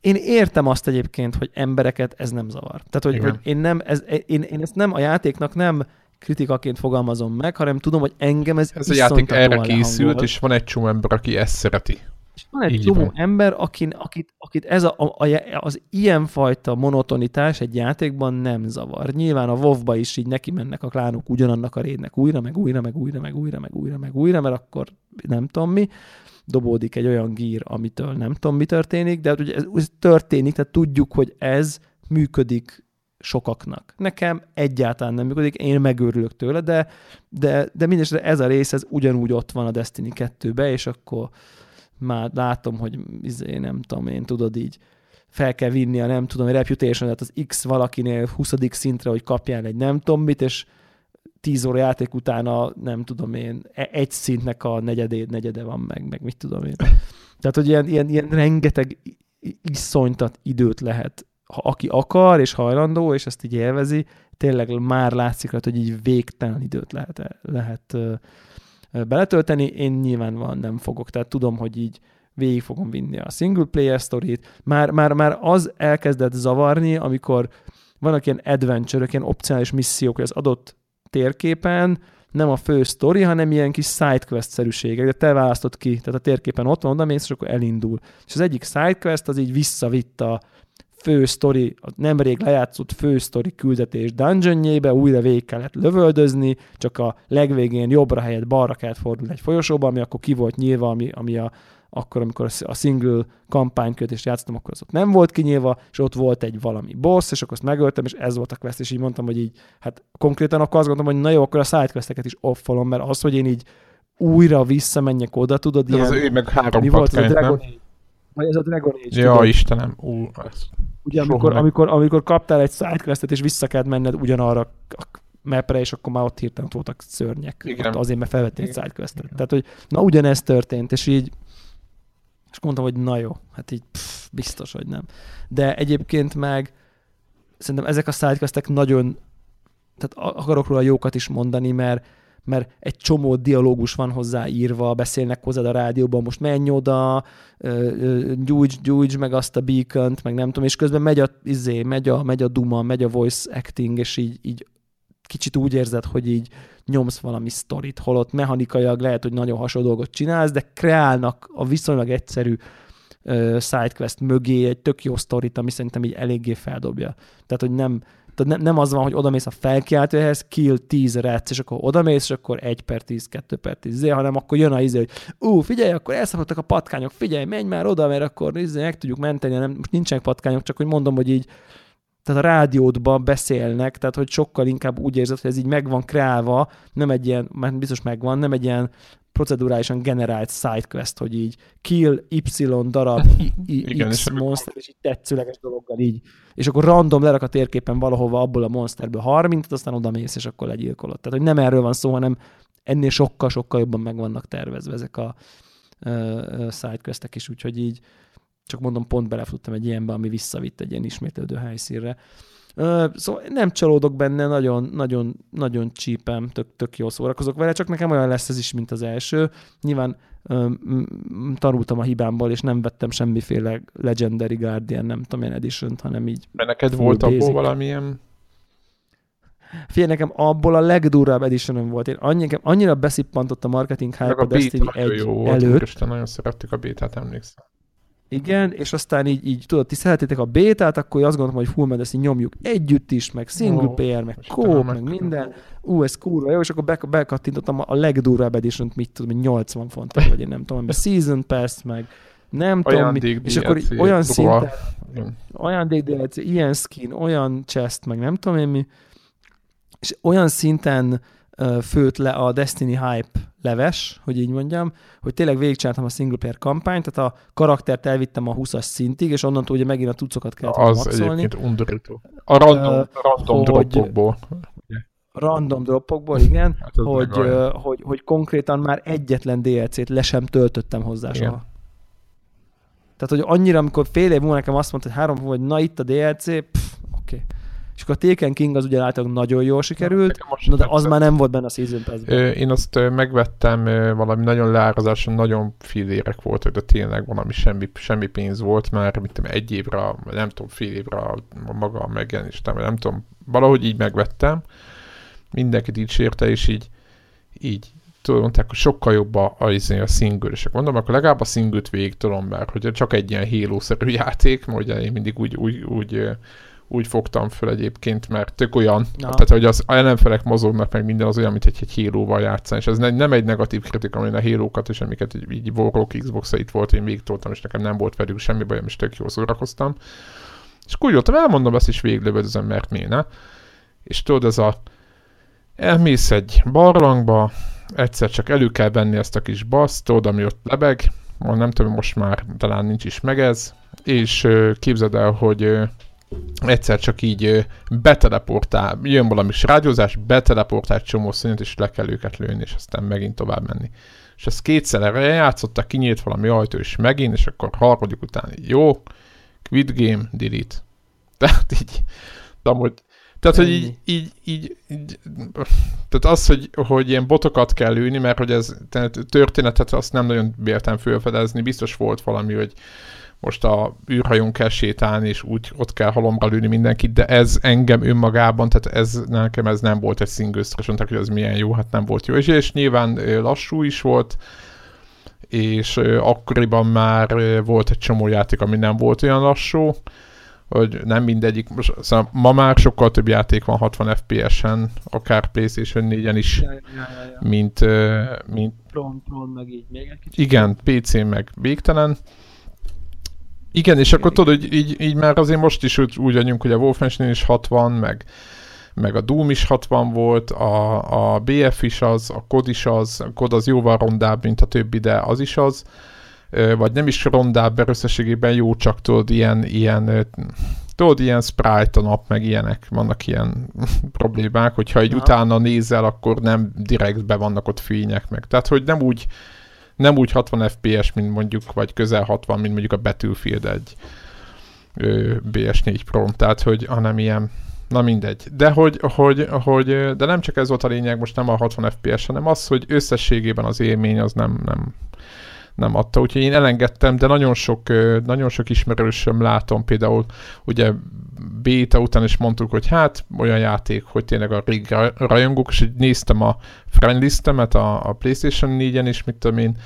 én értem azt egyébként, hogy embereket ez nem zavar. Tehát, hogy, Igen. hogy én, nem, ez, én, én ezt nem a játéknak nem kritikaként fogalmazom meg, hanem tudom, hogy engem ez Ez a játék erre készült, lehangol. és van egy csomó ember, aki ezt szereti. És van egy Így csomó van. ember, akin, akit, akit ez a, a, az ilyenfajta monotonitás egy játékban nem zavar. Nyilván a WoW-ba is így neki mennek a klánok ugyanannak a rédnek újra, meg újra, meg újra, meg újra, meg újra, meg újra, mert akkor nem tudom mi, dobódik egy olyan gír, amitől nem tudom mi történik, de hát ugye ez, ez történik, tehát tudjuk, hogy ez működik sokaknak. Nekem egyáltalán nem működik, én megőrülök tőle, de, de, de mindesetre ez a rész, ez ugyanúgy ott van a Destiny 2-be, és akkor már látom, hogy izé, nem tudom én, tudod így, fel kell vinni a nem tudom, reputation az X valakinél 20. szintre, hogy kapjál egy nem tudom mit, és 10 óra játék után a, nem tudom én, e- egy szintnek a negyedé, negyede van meg, meg mit tudom én. Tehát, hogy ilyen, ilyen, ilyen rengeteg iszonytat időt lehet, ha aki akar és hajlandó, és ezt így élvezi, tényleg már látszik rajta, hogy így végtelen időt lehet, lehet beletölteni. Én nyilván van, nem fogok, tehát tudom, hogy így végig fogom vinni a single player storyt. Már, már, már az elkezdett zavarni, amikor vannak ilyen adventure ilyen opcionális missziók, hogy az adott térképen nem a fő sztori, hanem ilyen kis sidequest-szerűségek, de te választod ki, tehát a térképen ott van, oda mész, és akkor elindul. És az egyik sidequest az így visszavitt a fő sztori, a nemrég lejátszott fő sztori küldetés dungeonjébe, újra végig kellett lövöldözni, csak a legvégén jobbra helyett balra kellett fordulni egy folyosóba, ami akkor ki volt nyílva, ami, ami a, akkor, amikor a single kampánykötést játszottam, akkor az ott nem volt kinyílva, és ott volt egy valami boss, és akkor azt megöltem, és ez volt a quest, és így mondtam, hogy így, hát konkrétan akkor azt gondoltam, hogy na jó, akkor a sidequesteket is offolom, mert az, hogy én így újra visszamenjek oda, tudod, Ez ilyen, az ő meg három mi volt a Dragon nem? Vagy ez a Dragon Age, Ja, tudod? Istenem. Ú, ez... Ugye, amikor, amikor, amikor kaptál egy sidequestet, és vissza kellett menned ugyanarra a mapre, és akkor már ott hirtelen ott voltak szörnyek. Igen. Ott azért, mert felvettél egy sidequestet. Igen. Tehát, hogy na ugyanez történt, és így és mondtam, hogy na jó, hát így pff, biztos, hogy nem. De egyébként meg szerintem ezek a sidequestek nagyon, tehát a- akarok róla jókat is mondani, mert mert egy csomó dialógus van hozzá írva, beszélnek hozzád a rádióban, most menj oda, gyújts, gyújts meg azt a beacon meg nem tudom, és közben megy a, izé, megy a, megy a duma, megy a voice acting, és így, így kicsit úgy érzed, hogy így nyomsz valami sztorit, holott mechanikailag lehet, hogy nagyon hasonló dolgot csinálsz, de kreálnak a viszonylag egyszerű sidequest mögé egy tök jó sztorit, ami szerintem így eléggé feldobja. Tehát, hogy nem, tehát ne, nem az van, hogy odamész a felkiáltóhez, kill 10 rec, és akkor odamész, és akkor 1 per 10, 2 per 10, izé, hanem akkor jön a izé, hogy ú, figyelj, akkor elszakadtak a patkányok, figyelj, menj már oda, mert akkor izé, meg tudjuk menteni, nem, most nincsenek patkányok, csak hogy mondom, hogy így tehát a rádiódban beszélnek, tehát hogy sokkal inkább úgy érzed, hogy ez így meg van kreálva, nem egy ilyen, mert biztos megvan, nem egy ilyen procedurálisan generált sidequest, hogy így kill Y darab I, I, Igen, X és monster, és így tetszőleges dologgal így. És akkor random lerak a térképen valahova abból a monsterből 30 aztán oda mész, és akkor legyilkolod. Tehát, hogy nem erről van szó, hanem ennél sokkal-sokkal jobban meg vannak tervezve ezek a uh, sidequestek is, úgyhogy így csak mondom, pont belefutottam egy ilyenbe, ami visszavitt egy ilyen ismétlődő helyszínre. Ö, Szóval nem csalódok benne, nagyon, nagyon, nagyon csípem, tök, tök jól szórakozok vele, csak nekem olyan lesz ez is, mint az első. Nyilván tanultam a hibámból, és nem vettem semmiféle Legendary Guardian, nem tudom, ilyen edition hanem így. Mert neked volt abból basic. valamilyen... Figyelj, nekem abból a legdurvább edition volt. Én annyi, nekem annyira beszippantott a marketing hype a a Destiny beta nagyon 1 jó volt, előtt, úristen, nagyon szerettük a bétát, emlékszem. Igen, és aztán így, így tudod, ti szeretitek a bétát, akkor azt gondolom, hogy full így nyomjuk együtt is, meg single Ó, player, meg kóp, meg- minden. Ú, ez kurva jó, és akkor be, bekattintottam a legdurvább edition mit tudom, hogy 80 font, vagy én nem tudom, meg Season Pass, meg nem tudom, mi, Ajándék és akkor olyan szinten, ajándék DLC, ilyen skin, olyan chest, meg nem tudom én mi, és olyan szinten ö, főtt le a Destiny hype leves, hogy így mondjam, hogy tényleg végigcsináltam a single player kampányt, tehát a karaktert elvittem a 20-as szintig, és onnantól ugye megint a tucokat kellett Az maxolni. egyébként undorító. A random, Ö, random hogy- dropokból. Random dropokból, igen, Hát hogy, ö, hogy, hogy konkrétan már egyetlen DLC-t le sem töltöttem hozzá Igen. soha. Tehát, hogy annyira, amikor fél év múlva nekem azt mondta, hogy három, hogy na itt a DLC, oké. Okay. Akkor a Taken King az ugye általában nagyon jól sikerült, most na, de az már nem volt benne a Season pass Én azt megvettem, valami nagyon leárazáson, nagyon filérek voltak, de tényleg valami semmi, semmi pénz volt már, mint egy évre, nem tudom, fél évre maga a megjelenéstem, vagy nem tudom, valahogy így megvettem. Mindenki dicsérte, és így, így tudod, mondták, hogy sokkal jobb a, a, izé, a single, és akkor mondom, akkor legalább a single-t végig tudom, mert hogy csak egy ilyen halo játék, mert ugye én mindig úgy, úgy, úgy, úgy fogtam föl egyébként, mert tök olyan, Na. tehát hogy az ellenfelek mozognak, meg minden az olyan, mint egy, egy Halo-val játszani, és ez ne, nem egy negatív kritika, amit a Halo-kat és amiket így, így Warrock xbox itt volt, én végig toltam, és nekem nem volt velük semmi bajom, és tök jól szórakoztam. És akkor úgy voltam, elmondom, ezt is végiglövöldözöm, mert miért ne? És tudod, ez a elmész egy barlangba, egyszer csak elő kell venni ezt a kis basztod, ami ott lebeg, nem tudom, most már talán nincs is meg ez, és képzeld el, hogy egyszer csak így beteleportál, jön valami rádiózás, beteleportál egy csomó színet, és le kell őket lőni, és aztán megint tovább menni. És ezt kétszer erre játszottak, kinyílt valami ajtó, és megint, és akkor harmadik után így, jó, quit game, delete. Tehát így, de amúgy, tehát, hogy így, így, így, így, tehát az, hogy, hogy ilyen botokat kell lőni, mert hogy ez tehát történetet azt nem nagyon bértem fölfedezni, biztos volt valami, hogy most a űrhajón kell sétálni, és úgy ott kell halomra lőni mindenkit, de ez engem önmagában, tehát ez nekem ez nem volt egy single és mondták, hogy az milyen jó, hát nem volt jó. És, és nyilván lassú is volt, és akkoriban már volt egy csomó játék, ami nem volt olyan lassú, hogy nem mindegyik, most, szóval ma már sokkal több játék van 60 FPS-en, akár PlayStation 4-en is, Ja, ja, ja, ja. mint, mint Pron, pron, meg így még egy kicsit. igen, PC-n meg végtelen. Igen, és akkor tudod, hogy így, így már azért most is úgy, úgy vagyunk, hogy a Wolfenstein is 60, meg, meg a Doom is 60 volt, a, a BF is az, a COD is az, a COD az jóval rondább, mint a többi, de az is az, vagy nem is rondább, mert összességében jó, csak tudod, ilyen, ilyen tudod, ilyen sprite a nap, meg ilyenek, vannak ilyen problémák, hogyha egy utána nézel, akkor nem direkt be vannak ott fények meg. Tehát, hogy nem úgy, nem úgy 60 FPS, mint mondjuk, vagy közel 60, mint mondjuk a Battlefield egy ö, BS4 Pro, tehát, hogy, hanem ilyen, na mindegy. De hogy, hogy, hogy, de nem csak ez volt a lényeg, most nem a 60 FPS, hanem az, hogy összességében az élmény az nem, nem, nem adta. Úgyhogy én elengedtem, de nagyon sok, nagyon sok ismerősöm látom, például ugye béta után is mondtuk, hogy hát olyan játék, hogy tényleg a régi raj- rajongók, és így néztem a friend listemet a, a PlayStation 4-en is, mit tudom én,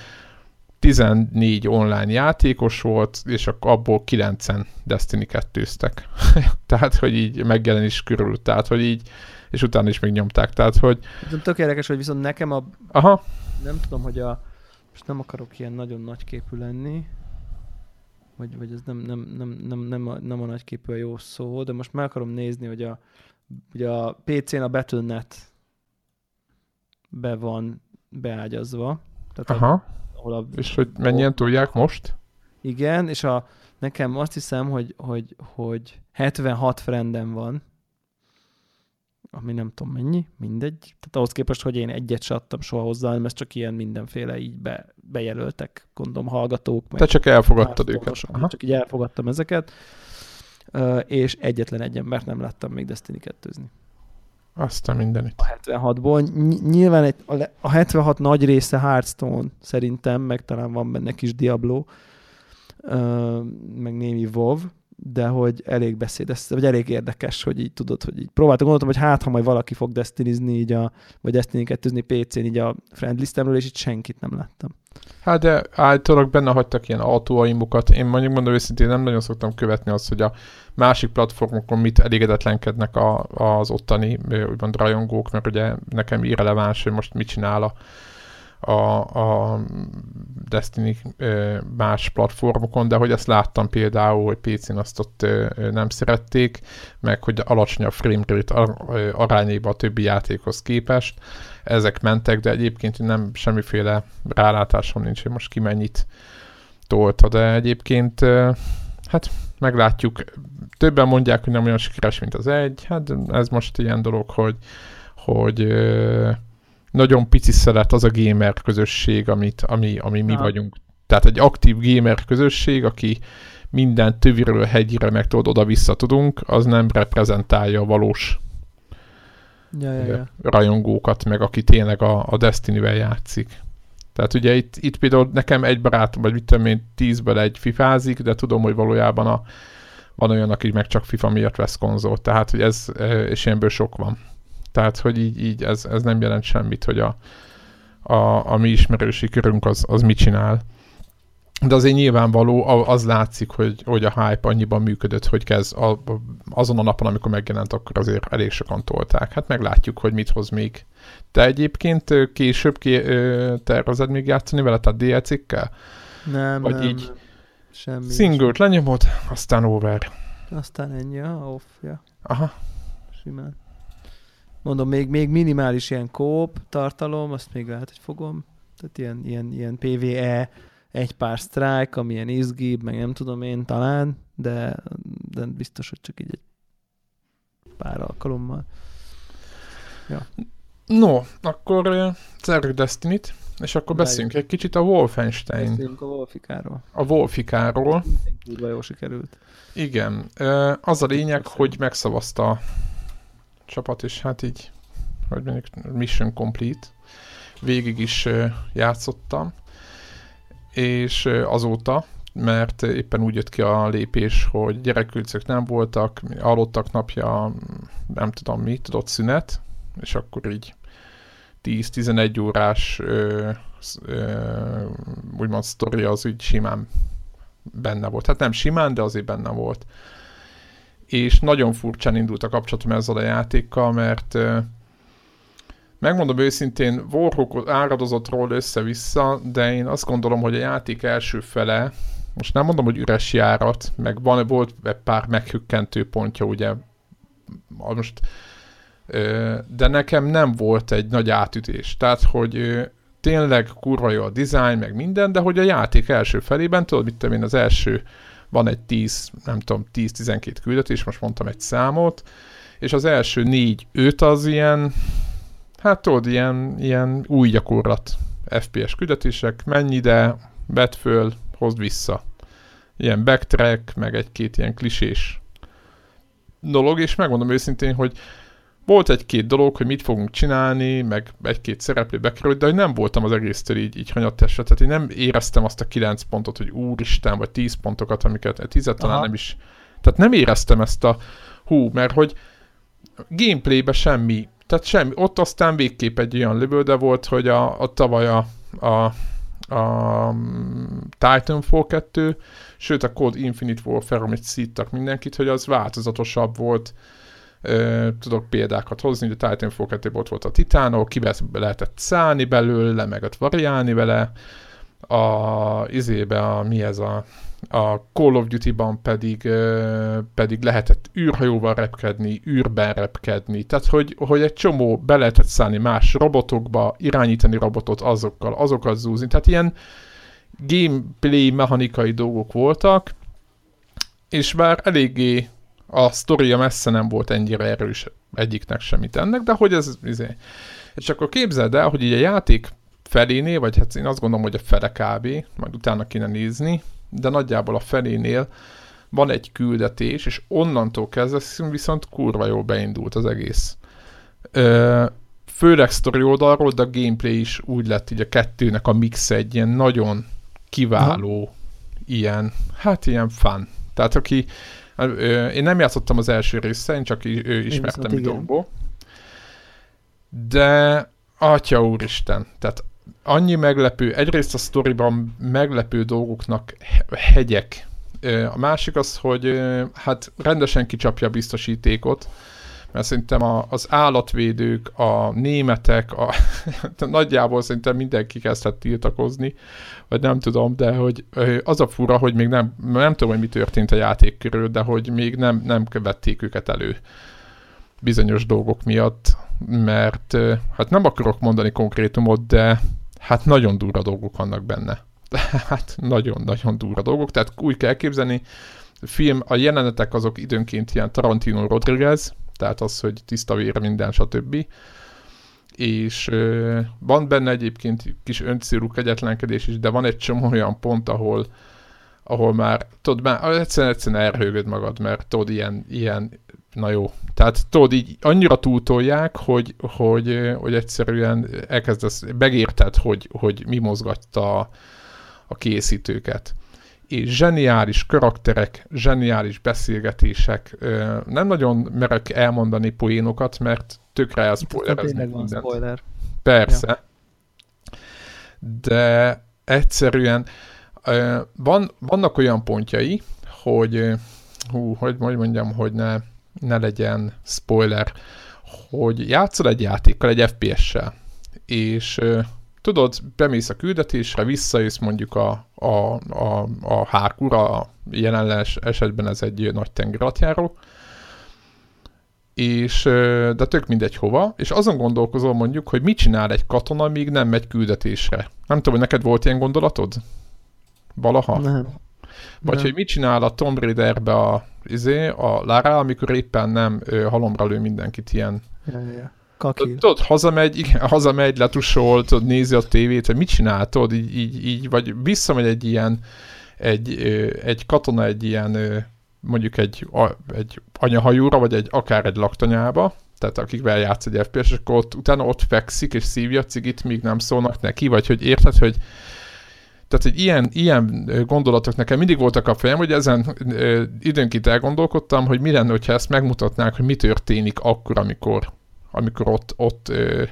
14 online játékos volt, és abból 9-en Destiny 2-ztek. tehát, hogy így megjelenés körül, tehát, hogy így, és utána is még nyomták, tehát, hogy tök érdekes, hogy viszont nekem a, aha, nem tudom, hogy a, most nem akarok ilyen nagyon nagyképű lenni, vagy, vagy ez nem, nem, nem, nem, nem, a, nem a nagyképű a jó szó, de most meg akarom nézni, hogy a, ugye a PC-n a Battle.net be van beágyazva. Tehát a, aha, ahol a, és hogy mennyien tudják most? Igen, és a, nekem azt hiszem, hogy, hogy, hogy 76 friendem van, ami nem tudom mennyi, mindegy. Tehát ahhoz képest, hogy én egyet se adtam soha hozzá, hanem ez csak ilyen mindenféle így be, bejelöltek, gondolom hallgatók. Te csak elfogadtad őket. Aha. Csak így elfogadtam ezeket, és egyetlen egy embert nem láttam még Destiny 2 Aztán mindenit. a 76-ból. Ny- nyilván egy, a, le- a 76 nagy része Hearthstone szerintem, meg talán van benne kis Diablo, meg némi WoW, de hogy elég beszédes, vagy elég érdekes, hogy így tudod, hogy így próbáltam, gondoltam, hogy hát, ha majd valaki fog destinizni így a, vagy destiny 2 PC-n így a friend listemről, és itt senkit nem láttam. Hát de általában benne hagytak ilyen autóaimukat. Én mondjuk mondom őszintén nem nagyon szoktam követni azt, hogy a másik platformokon mit elégedetlenkednek a, az ottani úgymond rajongók, mert ugye nekem irreleváns, hogy most mit csinál a, a, a Destiny más platformokon, de hogy ezt láttam például, hogy PC-n azt ott nem szerették, meg hogy alacsony a frame rate ar- ö, arányaiban a többi játékhoz képest. Ezek mentek, de egyébként nem semmiféle rálátásom nincs, hogy most ki mennyit tolta, de egyébként hát meglátjuk. Többen mondják, hogy nem olyan sikeres, mint az egy. Hát ez most ilyen dolog, hogy, hogy nagyon pici szeret az a gamer közösség, amit, ami, ami mi Aha. vagyunk. Tehát egy aktív gamer közösség, aki minden töviről hegyire meg tudod oda-vissza tudunk, az nem reprezentálja a valós Ja, ja, ja. rajongókat, meg aki tényleg a, a Destiny-vel játszik. Tehát ugye itt, itt például nekem egy barátom, vagy mit tudom én, tízből egy fifázik, de tudom, hogy valójában a, van olyan, aki meg csak FIFA miatt vesz konzolt. Tehát, hogy ez, eh, és ilyenből sok van. Tehát, hogy így, így ez, ez nem jelent semmit, hogy a, a, a mi ismerősi körünk az, az mit csinál. De azért nyilvánvaló, az látszik, hogy, hogy a hype annyiban működött, hogy kezd a, azon a napon, amikor megjelent, akkor azért elég sokan tolták. Hát meglátjuk, hogy mit hoz még. Te egyébként később ké, ö, tervezed még játszani vele, tehát DLC-kkel? Nem, Vagy nem, így nem. Semmi. Singlet lenyomod, aztán over. Aztán ennyi, off, ja. Aha. Simán. Mondom, még, még minimális ilyen kóp tartalom, azt még lehet, hogy fogom. Tehát ilyen, ilyen, ilyen PvE, egy pár strike, ami ilyen izgibb, meg nem tudom én talán, de, de biztos, hogy csak így egy pár alkalommal. No, akkor ö, zárjuk Destiny-t, és akkor beszéljünk egy kicsit a Wolfenstein, Beszéljünk a Wolfikáról. a Wolfikáról. Kurva jól sikerült. Igen, ö, az a lényeg, hogy megszavazta csapat, és hát így, hogy mondjuk, mission complete. Végig is játszottam, és azóta, mert éppen úgy jött ki a lépés, hogy gyerekülcök nem voltak, aludtak napja, nem tudom mi, tudott szünet, és akkor így 10-11 órás ö, ö, úgymond sztori az úgy simán benne volt. Hát nem simán, de azért benne volt. És nagyon furcsán indult a kapcsolatom ezzel a játékkal, mert megmondom őszintén, Warhawk áradozott róla össze-vissza, de én azt gondolom, hogy a játék első fele, most nem mondom, hogy üres járat, meg van, volt pár meghükkentő pontja, ugye, most, de nekem nem volt egy nagy átütés. Tehát, hogy tényleg kurva jó a design, meg minden, de hogy a játék első felében, tudod, mit tudom én, az első van egy 10, nem tudom, 10-12 küldetés, most mondtam egy számot, és az első 4-5 az ilyen, hát tudod, ilyen, ilyen új gyakorlat FPS küldetések, menj ide, vedd föl, hozd vissza. Ilyen backtrack, meg egy-két ilyen klisés dolog, és megmondom őszintén, hogy volt egy-két dolog, hogy mit fogunk csinálni, meg egy-két szereplő bekerült, de hogy nem voltam az egésztől így, így hanyattesre, tehát én nem éreztem azt a 9 pontot, hogy úristen, vagy 10 pontokat, amiket 10 talán Aha. nem is. Tehát nem éreztem ezt a hú, mert hogy gameplaybe semmi, tehát semmi, ott aztán végképp egy olyan lövőde volt, hogy a, a tavaly a, a, a mm, Titanfall 2, sőt a Code Infinite Warfare, amit szíttak mindenkit, hogy az változatosabb volt, Tudok példákat hozni, a Titanfall 2 volt, volt a Titánok, kibe lehetett szállni belőle, meg ott variálni vele, a izébe, a, mi ez a, a Call of Duty-ban pedig, ö, pedig lehetett űrhajóval repkedni, űrben repkedni, tehát hogy, hogy egy csomó be lehetett szállni más robotokba, irányítani robotot azokkal, azokat zúzni, tehát ilyen gameplay mechanikai dolgok voltak, és bár eléggé a sztoria messze nem volt ennyire erős egyiknek semmit ennek, de hogy ez, izé. És akkor képzeld el, hogy így a játék felénél, vagy hát én azt gondolom, hogy a fele kb, majd utána kéne nézni, de nagyjából a felénél van egy küldetés, és onnantól kezdve viszont kurva jól beindult az egész. Ö, főleg sztori oldalról, de a gameplay is úgy lett így a kettőnek a mix egy ilyen nagyon kiváló, Aha. ilyen, hát ilyen fun. Tehát aki, én nem játszottam az első része, én csak ismertem videóból. De atya úristen, tehát annyi meglepő, egyrészt a sztoriban meglepő dolgoknak he- hegyek. A másik az, hogy hát rendesen kicsapja a biztosítékot, mert szerintem a, az állatvédők, a németek, a, nagyjából szerintem mindenki kezdett tiltakozni, vagy nem tudom, de hogy az a fura, hogy még nem, nem tudom, hogy mi történt a játék körül, de hogy még nem, nem vették őket elő bizonyos dolgok miatt, mert hát nem akarok mondani konkrétumot, de hát nagyon durva dolgok vannak benne. Hát nagyon-nagyon durva dolgok, tehát úgy kell elképzelni, a film, a jelenetek azok időnként ilyen Tarantino Rodriguez, tehát az, hogy tiszta vér minden, stb. És ö, van benne egyébként kis öncélú kegyetlenkedés is, de van egy csomó olyan pont, ahol ahol már, tudod, már egyszerűen, egyszerűen elhőgöd magad, mert tudod, ilyen, ilyen, na jó. Tehát tudod, így annyira túltolják, hogy, hogy, hogy egyszerűen elkezdesz, megérted, hogy, hogy mi mozgatta a, készítőket és zseniális karakterek, zseniális beszélgetések. Nem nagyon merek elmondani poénokat, mert tökre elszpoilereznek mindent. Spoiler. Persze. Ja. De egyszerűen van, vannak olyan pontjai, hogy hú, hogy, hogy mondjam, hogy ne, ne legyen spoiler, hogy játszol egy játékkal, egy FPS-sel, és tudod, bemész a küldetésre, visszajössz mondjuk a, a, a, a hárkura, jelen esetben ez egy nagy tengeralattjáró, és, de tök mindegy hova, és azon gondolkozol mondjuk, hogy mit csinál egy katona, míg nem megy küldetésre. Nem tudom, hogy neked volt ilyen gondolatod? Valaha? Nem. Vagy nem. hogy mit csinál a Tomb Raiderbe a, izé, a Lara, amikor éppen nem halomra lő mindenkit ilyen ja, ja. Kakil. Tudod, hazamegy, igen, hazamegy, letusol, tudod, nézi a tévét, hogy mit csinál, tudod, így, így, így, vagy visszamegy egy ilyen, egy, egy katona egy ilyen, mondjuk egy, egy anyahajóra, vagy egy, akár egy laktanyába, tehát akikvel játsz egy FPS, és akkor ott, utána ott fekszik, és szívja a cigit, míg nem szólnak neki, vagy hogy érted, hogy tehát egy ilyen, ilyen gondolatok nekem mindig voltak a fejem, hogy ezen időnként elgondolkodtam, hogy mi lenne, hogyha ezt megmutatnák, hogy mi történik akkor, amikor amikor ott, ott ö,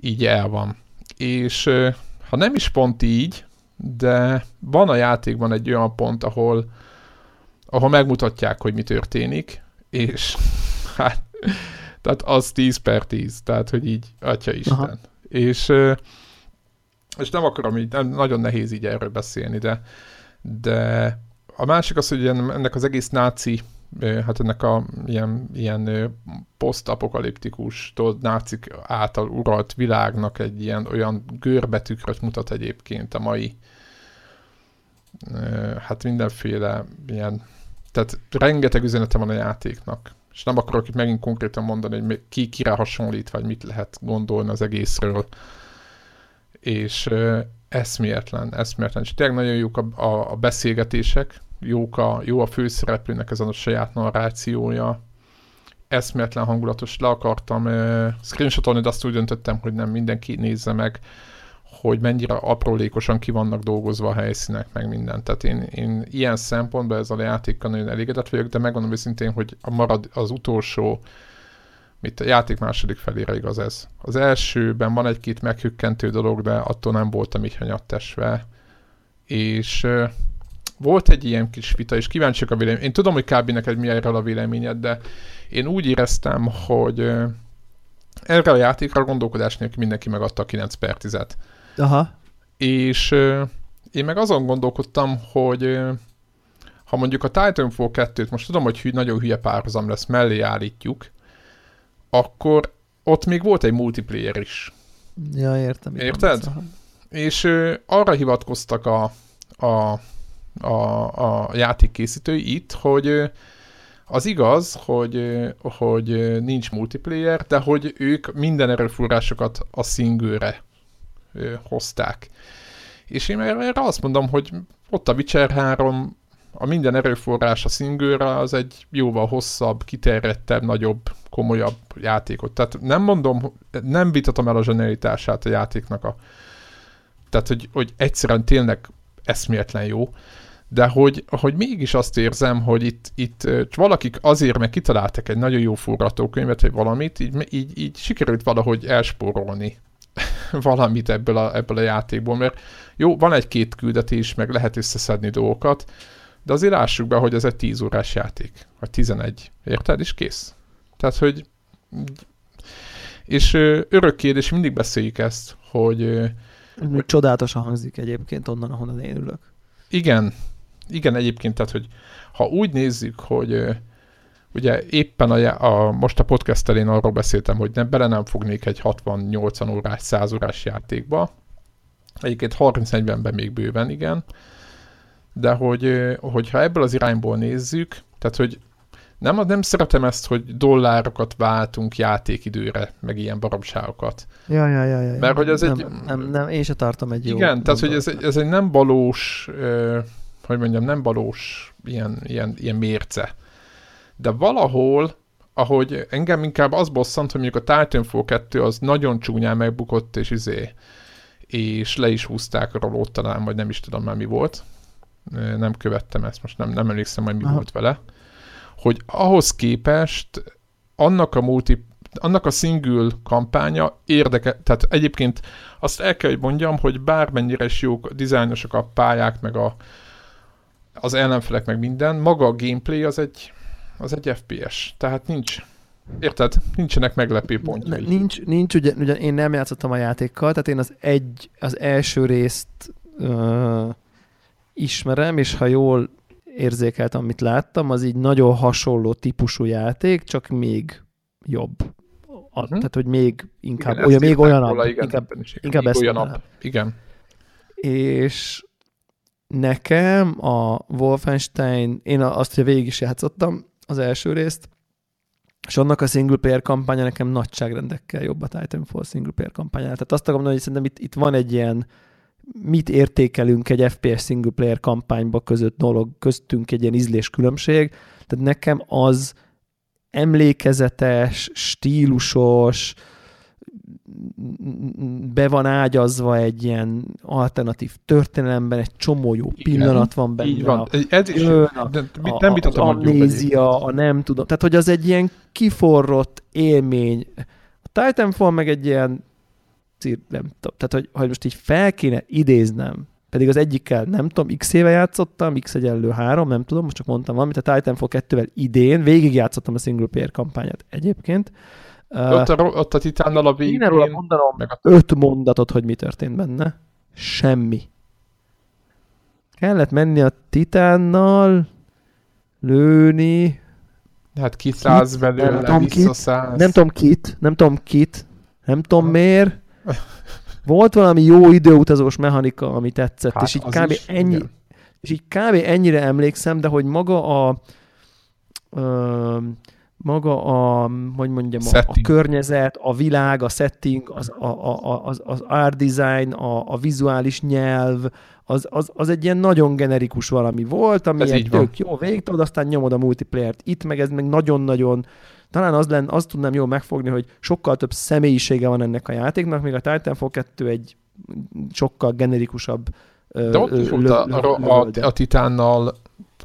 így el van. És ö, ha nem is pont így, de van a játékban egy olyan pont, ahol, ahol megmutatják, hogy mi történik, és hát, tehát az 10 per 10, tehát, hogy így, atya Isten. Aha. És, és nem akarom így, nem, nagyon nehéz így erről beszélni, de, de a másik az, hogy ennek az egész náci hát ennek a ilyen, ilyen posztapokaliptikus, nácik által uralt világnak egy ilyen olyan görbetükröt mutat egyébként a mai hát mindenféle ilyen, tehát rengeteg üzenete van a játéknak. És nem akarok itt megint konkrétan mondani, hogy ki kire hasonlít, vagy mit lehet gondolni az egészről. És eszméletlen, eszméletlen. És tényleg nagyon jók a, a, a beszélgetések, jók a, jó a főszereplőnek ezen a saját narrációja, eszméletlen hangulatos, le akartam uh, screenshotolni, de azt úgy döntöttem, hogy nem mindenki nézze meg, hogy mennyire aprólékosan ki vannak dolgozva a helyszínek, meg minden. Tehát én, én ilyen szempontból ezzel a játékkal nagyon elégedett vagyok, de megmondom őszintén, hogy a marad az utolsó, mit a játék második felére igaz ez. Az elsőben van egy-két meghükkentő dolog, de attól nem voltam így hanyattesve. És uh, volt egy ilyen kis vita, és kíváncsiak a vélemény. Én tudom, hogy kb. neked mi erről a véleményed, de én úgy éreztem, hogy erre a játékra gondolkodás nélkül mindenki megadta a 9 per 10-et. Aha. És én meg azon gondolkodtam, hogy ha mondjuk a Titanfall 2-t, most tudom, hogy hű, nagyon hülye párhuzam lesz, mellé állítjuk, akkor ott még volt egy multiplayer is. Ja, értem. Érted? És arra hivatkoztak a, a a, a játék készítői itt, hogy az igaz, hogy, hogy nincs multiplayer, de hogy ők minden erőforrásokat a szingőre hozták. És én erre azt mondom, hogy ott a Witcher 3, a minden erőforrás a szingőre, az egy jóval hosszabb, kiterjedtebb, nagyobb, komolyabb játékot. Tehát nem mondom, nem vitatom el a zsenialitását a játéknak a tehát, hogy, hogy egyszerűen tényleg eszméletlen jó, de hogy, hogy mégis azt érzem, hogy itt, itt valakik azért, mert kitaláltak egy nagyon jó forgatókönyvet, vagy valamit, így, így, így sikerült valahogy elspórolni valamit ebből a, ebből a játékból, mert jó, van egy-két küldetés, meg lehet összeszedni dolgokat, de azért lássuk be, hogy ez egy 10 órás játék, vagy 11, érted? És kész. Tehát, hogy és örök kérdés, mindig beszéljük ezt, hogy... hogy csodálatosan hangzik egyébként onnan, ahonnan én ülök. Igen, igen, egyébként, tehát, hogy ha úgy nézzük, hogy ugye éppen a, a, most a podcast elén arról beszéltem, hogy nem, bele nem fognék egy 60-80 órás, 100 órás játékba. Egyébként 30-40-ben még bőven, igen. De hogy, hogyha ebből az irányból nézzük, tehát hogy nem, nem szeretem ezt, hogy dollárokat váltunk játékidőre, meg ilyen baromságokat. Ja, ja, ja, ja. Mert hogy ez nem, egy... Nem, nem, én se tartom egy jó Igen, tehát hogy ez egy, ez egy nem valós hogy mondjam, nem valós ilyen, ilyen, ilyen mérce. De valahol, ahogy engem inkább az bosszant, hogy mondjuk a Titanfall 2 az nagyon csúnyán megbukott, és izé, és le is húzták a rolót talán, vagy nem is tudom már mi volt. Nem követtem ezt, most nem, nem emlékszem, hogy mi Aha. volt vele. Hogy ahhoz képest annak a multi annak a single kampánya érdeke, tehát egyébként azt el kell, hogy mondjam, hogy bármennyire is jók, dizájnosok a pályák, meg a, az ellenfelek, meg minden, maga a gameplay az egy, az egy FPS, tehát nincs, Érted? Nincsenek meglepő pontjai. Nincs, nincs ugye, ugye én nem játszottam a játékkal, tehát én az egy, az első részt uh, ismerem, és ha jól érzékeltem, amit láttam, az így nagyon hasonló típusú játék, csak még jobb a, uh-huh. tehát hogy még inkább igen, olyan, még olyanabb, róla, igen, inkább, inkább ezt olyanabb. Igen. És nekem a Wolfenstein, én azt, hogy végig is játszottam az első részt, és annak a single player kampánya nekem nagyságrendekkel jobb a Titanfall single player kampánya. Tehát azt akarom mondani, hogy szerintem itt, itt van egy ilyen mit értékelünk egy FPS single player kampányba között dolog, köztünk egy ilyen ízlés különbség. Tehát nekem az emlékezetes, stílusos, be van ágyazva egy ilyen alternatív történelemben, egy csomó jó Igen, pillanat van benne. Így van. Ez is, a, de nem az amnézia, a nem tudom. Tehát, hogy az egy ilyen kiforrott élmény. A Titanfall meg egy ilyen nem tudom. Tehát, hogy, hogy most így fel kéne idéznem pedig az egyikkel nem tudom, x éve játszottam, x egyenlő három, nem tudom, most csak mondtam valamit, a Titanfall 2-vel idén, végig játszottam a single player kampányát egyébként. Ott a, ott a titánnal a végén. Én mondanom meg a... öt mondatot, hogy mi történt benne. Semmi. Kellett menni a titánnal, lőni. Hát kiszállsz belőle, nem tudom kit, nem tudom kit, nem tudom kit, nem tudom miért. Volt valami jó időutazós mechanika, ami tetszett, hát és így kb. Is, ennyi, igen. és így kb. ennyire emlékszem, de hogy maga a ö, maga a, hogy mondjam, a, a környezet, a világ, a setting, az, a, a, az, az art design, a, a vizuális nyelv, az, az, az egy ilyen nagyon generikus valami volt, ami ez egy tök jó végtad, aztán nyomod a multiplayer-t. Itt meg ez meg nagyon-nagyon talán az lenne, azt tudnám jól megfogni, hogy sokkal több személyisége van ennek a játéknak, még a Titanfall 2 egy sokkal generikusabb De ott is volt a, a, a, a Titánnal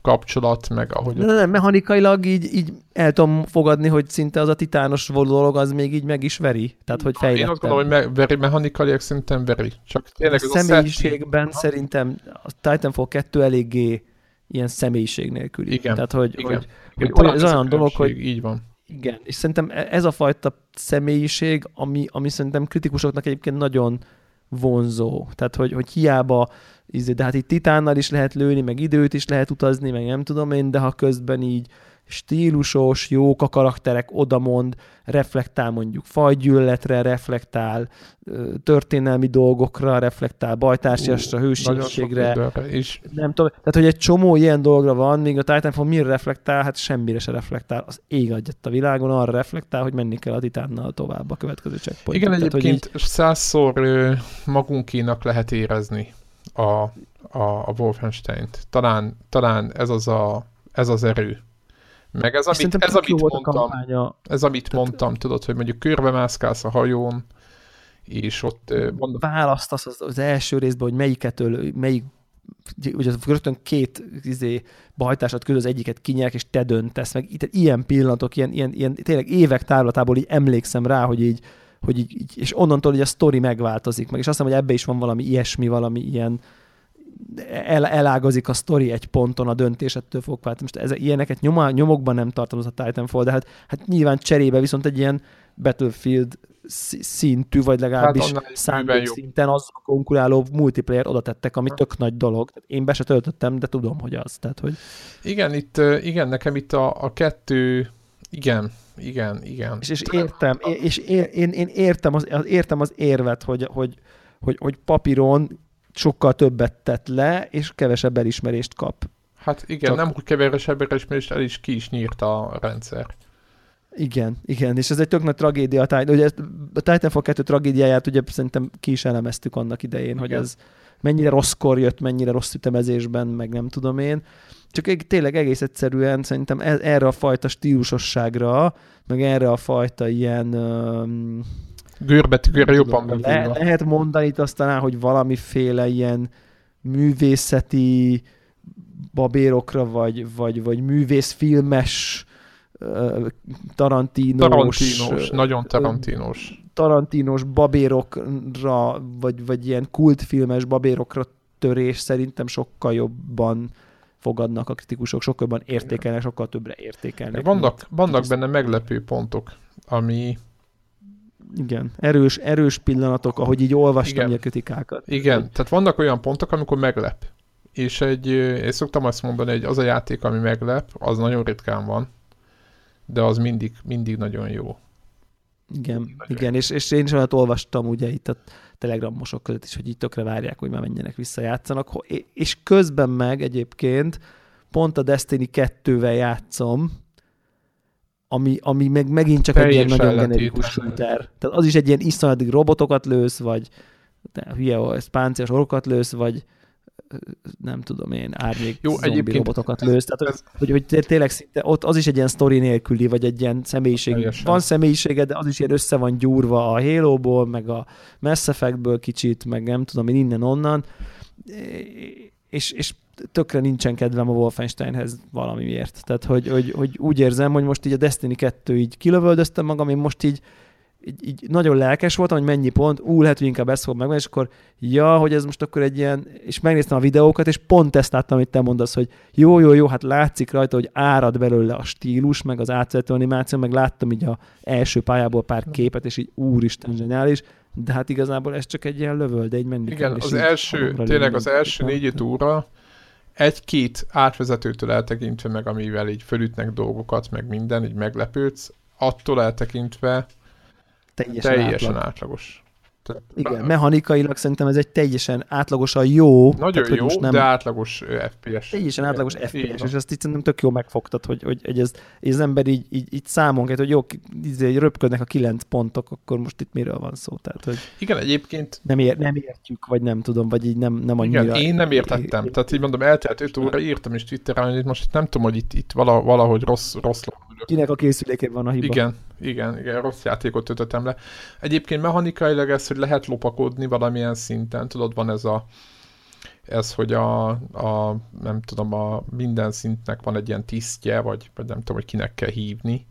kapcsolat, meg ahogy... Nem, nem, mechanikailag így, így el tudom fogadni, hogy szinte az a titános dolog, az még így meg is veri. Tehát, hogy fejlettem. Én azt gondolom, hogy me- veri, mechanikailag szerintem veri. Csak tényleg a személyiségben a szerintem a Titanfall 2 eléggé ilyen személyiség nélküli. Igen. Tehát, hogy, igen. hogy, igen. hogy, hogy ez olyan dolog, hogy... Így van. Igen, és szerintem e- ez a fajta személyiség, ami, ami szerintem kritikusoknak egyébként nagyon vonzó. Tehát, hogy, hogy hiába, izé, de hát itt titánnal is lehet lőni, meg időt is lehet utazni, meg nem tudom én, de ha közben így stílusos, jók a karakterek, odamond, reflektál mondjuk fajgyűlöletre, reflektál történelmi dolgokra, reflektál bajtársiasra, hősiességre. És... Nem tudom, tehát hogy egy csomó ilyen dologra van, míg a Titanfall mire reflektál, hát semmire se reflektál. Az ég adjat a világon, arra reflektál, hogy menni kell a titánnal tovább a következő checkpoint. Igen, tehát, egyébként így... százszor magunkénak lehet érezni a, a, a Wolfenstein-t. Talán, talán ez az a ez az erő, meg ez, amit, ez, amit mondtam, ez, amit Tehát... mondtam, tudod, hogy mondjuk körbe mászkálsz a hajón, és ott... Mondom... Választasz az, az első részben, hogy melyiketől, melyik ugye rögtön két izé, bajtársat közül az egyiket kinyerek, és te döntesz, meg. Itt ilyen pillanatok, ilyen, ilyen, ilyen tényleg évek távlatából így emlékszem rá, hogy így, hogy így, így és onnantól hogy a sztori megváltozik meg, és azt hiszem, hogy ebbe is van valami ilyesmi, valami ilyen, el, elágazik a sztori egy ponton a döntésettől fogva. Hát most ez, ilyeneket nyoma, nyomokban nem tartom az a Titanfall, de hát, hát nyilván cserébe viszont egy ilyen Battlefield szintű, vagy legalábbis hát szándék szinten az a konkuráló multiplayer oda tettek, ami tök nagy dolog. Én be se töltöttem, de tudom, hogy az. Tehát, hogy... Igen, itt, igen, nekem itt a, a kettő, igen, igen, igen. És, és értem, és ér, én, én értem, az, értem az érvet, hogy, hogy, hogy, hogy papíron sokkal többet tett le, és kevesebb elismerést kap. Hát igen, Csak... nem hogy kevesebb elismerést, el is ki is nyírta a rendszer. Igen, igen, és ez egy tök nagy tragédia. Ugye a Titanfall 2 tragédiáját ugye szerintem ki is elemeztük annak idején, igen. hogy ez mennyire rosszkor jött, mennyire rossz ütemezésben, meg nem tudom én. Csak egy, tényleg egész egyszerűen szerintem e- erre a fajta stílusosságra, meg erre a fajta ilyen... Um, Görbetűkére jobban le, Lehet mondani itt aztán, hogy valamiféle ilyen művészeti babérokra, vagy, vagy, vagy művészfilmes tarantinos, tarantinos, nagyon tarantinos. Tarantinos babérokra, vagy, vagy ilyen kultfilmes babérokra törés szerintem sokkal jobban fogadnak a kritikusok, sokkal jobban értékelnek, sokkal többre értékelnek. Vannak, vannak benne meglepő pontok, ami... Igen, erős, erős pillanatok, ahogy így olvastam Igen. a kritikákat. Igen, tehát vannak olyan pontok, amikor meglep. És egy, én szoktam azt mondani, hogy az a játék, ami meglep, az nagyon ritkán van, de az mindig, mindig nagyon jó. Igen, mindig nagyon igen, jó. És, és én is olyat olvastam ugye itt a telegramosok között is, hogy így tökre várják, hogy már menjenek visszajátszanak, és közben meg egyébként pont a Destiny 2-vel játszom, ami, ami meg megint csak egy ilyen nagyon generikus shooter. Tehát az is egy ilyen iszonyatig robotokat lősz, vagy de hülye, páncélos orokat lősz, vagy nem tudom én, árnyék Jó, zombi robotokat lősz. Tehát, ez... hogy, hogy tényleg szinte, ott az is egy ilyen sztori nélküli, vagy egy ilyen személyiség. Teljesen. Van személyisége, de az is ilyen össze van gyúrva a Halo-ból, meg a Mass Effect-ből kicsit, meg nem tudom én innen-onnan. És, és tökre nincsen kedvem a Wolfensteinhez valamiért. Tehát, hogy, hogy, hogy úgy érzem, hogy most így a Destiny 2 így kilövöldöztem magam, én most így így, így nagyon lelkes voltam, hogy mennyi pont, ú, lehet, hogy inkább ez fog megvan, és akkor ja, hogy ez most akkor egy ilyen, és megnéztem a videókat, és pont ezt láttam, amit te mondasz, hogy jó, jó, jó, hát látszik rajta, hogy árad belőle a stílus, meg az átvezető animáció, meg láttam így a első pályából pár képet, és így úristen, zseniális, de hát igazából ez csak egy ilyen lövöl, de egy menni Igen, az első, tényleg az első négy túra egy-két átvezetőtől eltekintve meg, amivel így fölütnek dolgokat, meg minden, így meglepődsz, attól eltekintve teljesen, teljesen átlag. átlagos. Tehát, Igen, mechanikailag szerintem ez egy teljesen átlagosan jó. Nagyon tehát, jó, most nem... de átlagos FPS. Teljesen átlagos FPS, Igen. és ezt itt szerintem tök jó megfogtad, hogy, hogy, hogy ez, ez ember így, így, így számon hogy jó, így röpködnek a kilenc pontok, akkor most itt miről van szó? Tehát, hogy Igen, egyébként... Nem, ér, nem értjük, vagy nem tudom, vagy így nem, nem annyira... Igen, én nem értettem. É, tehát így mondom, eltelt 5 óra, írtam is Twitteren, hogy most nem tudom, hogy itt, itt valahogy rossz, rossz Kinek a készülékén van a hiba. Igen, igen, igen, rossz játékot töltöttem le. Egyébként mechanikailag ez, hogy lehet lopakodni valamilyen szinten, tudod, van ez a ez, hogy a, a nem tudom, a minden szintnek van egy ilyen tisztje, vagy, vagy nem tudom, hogy kinek kell hívni,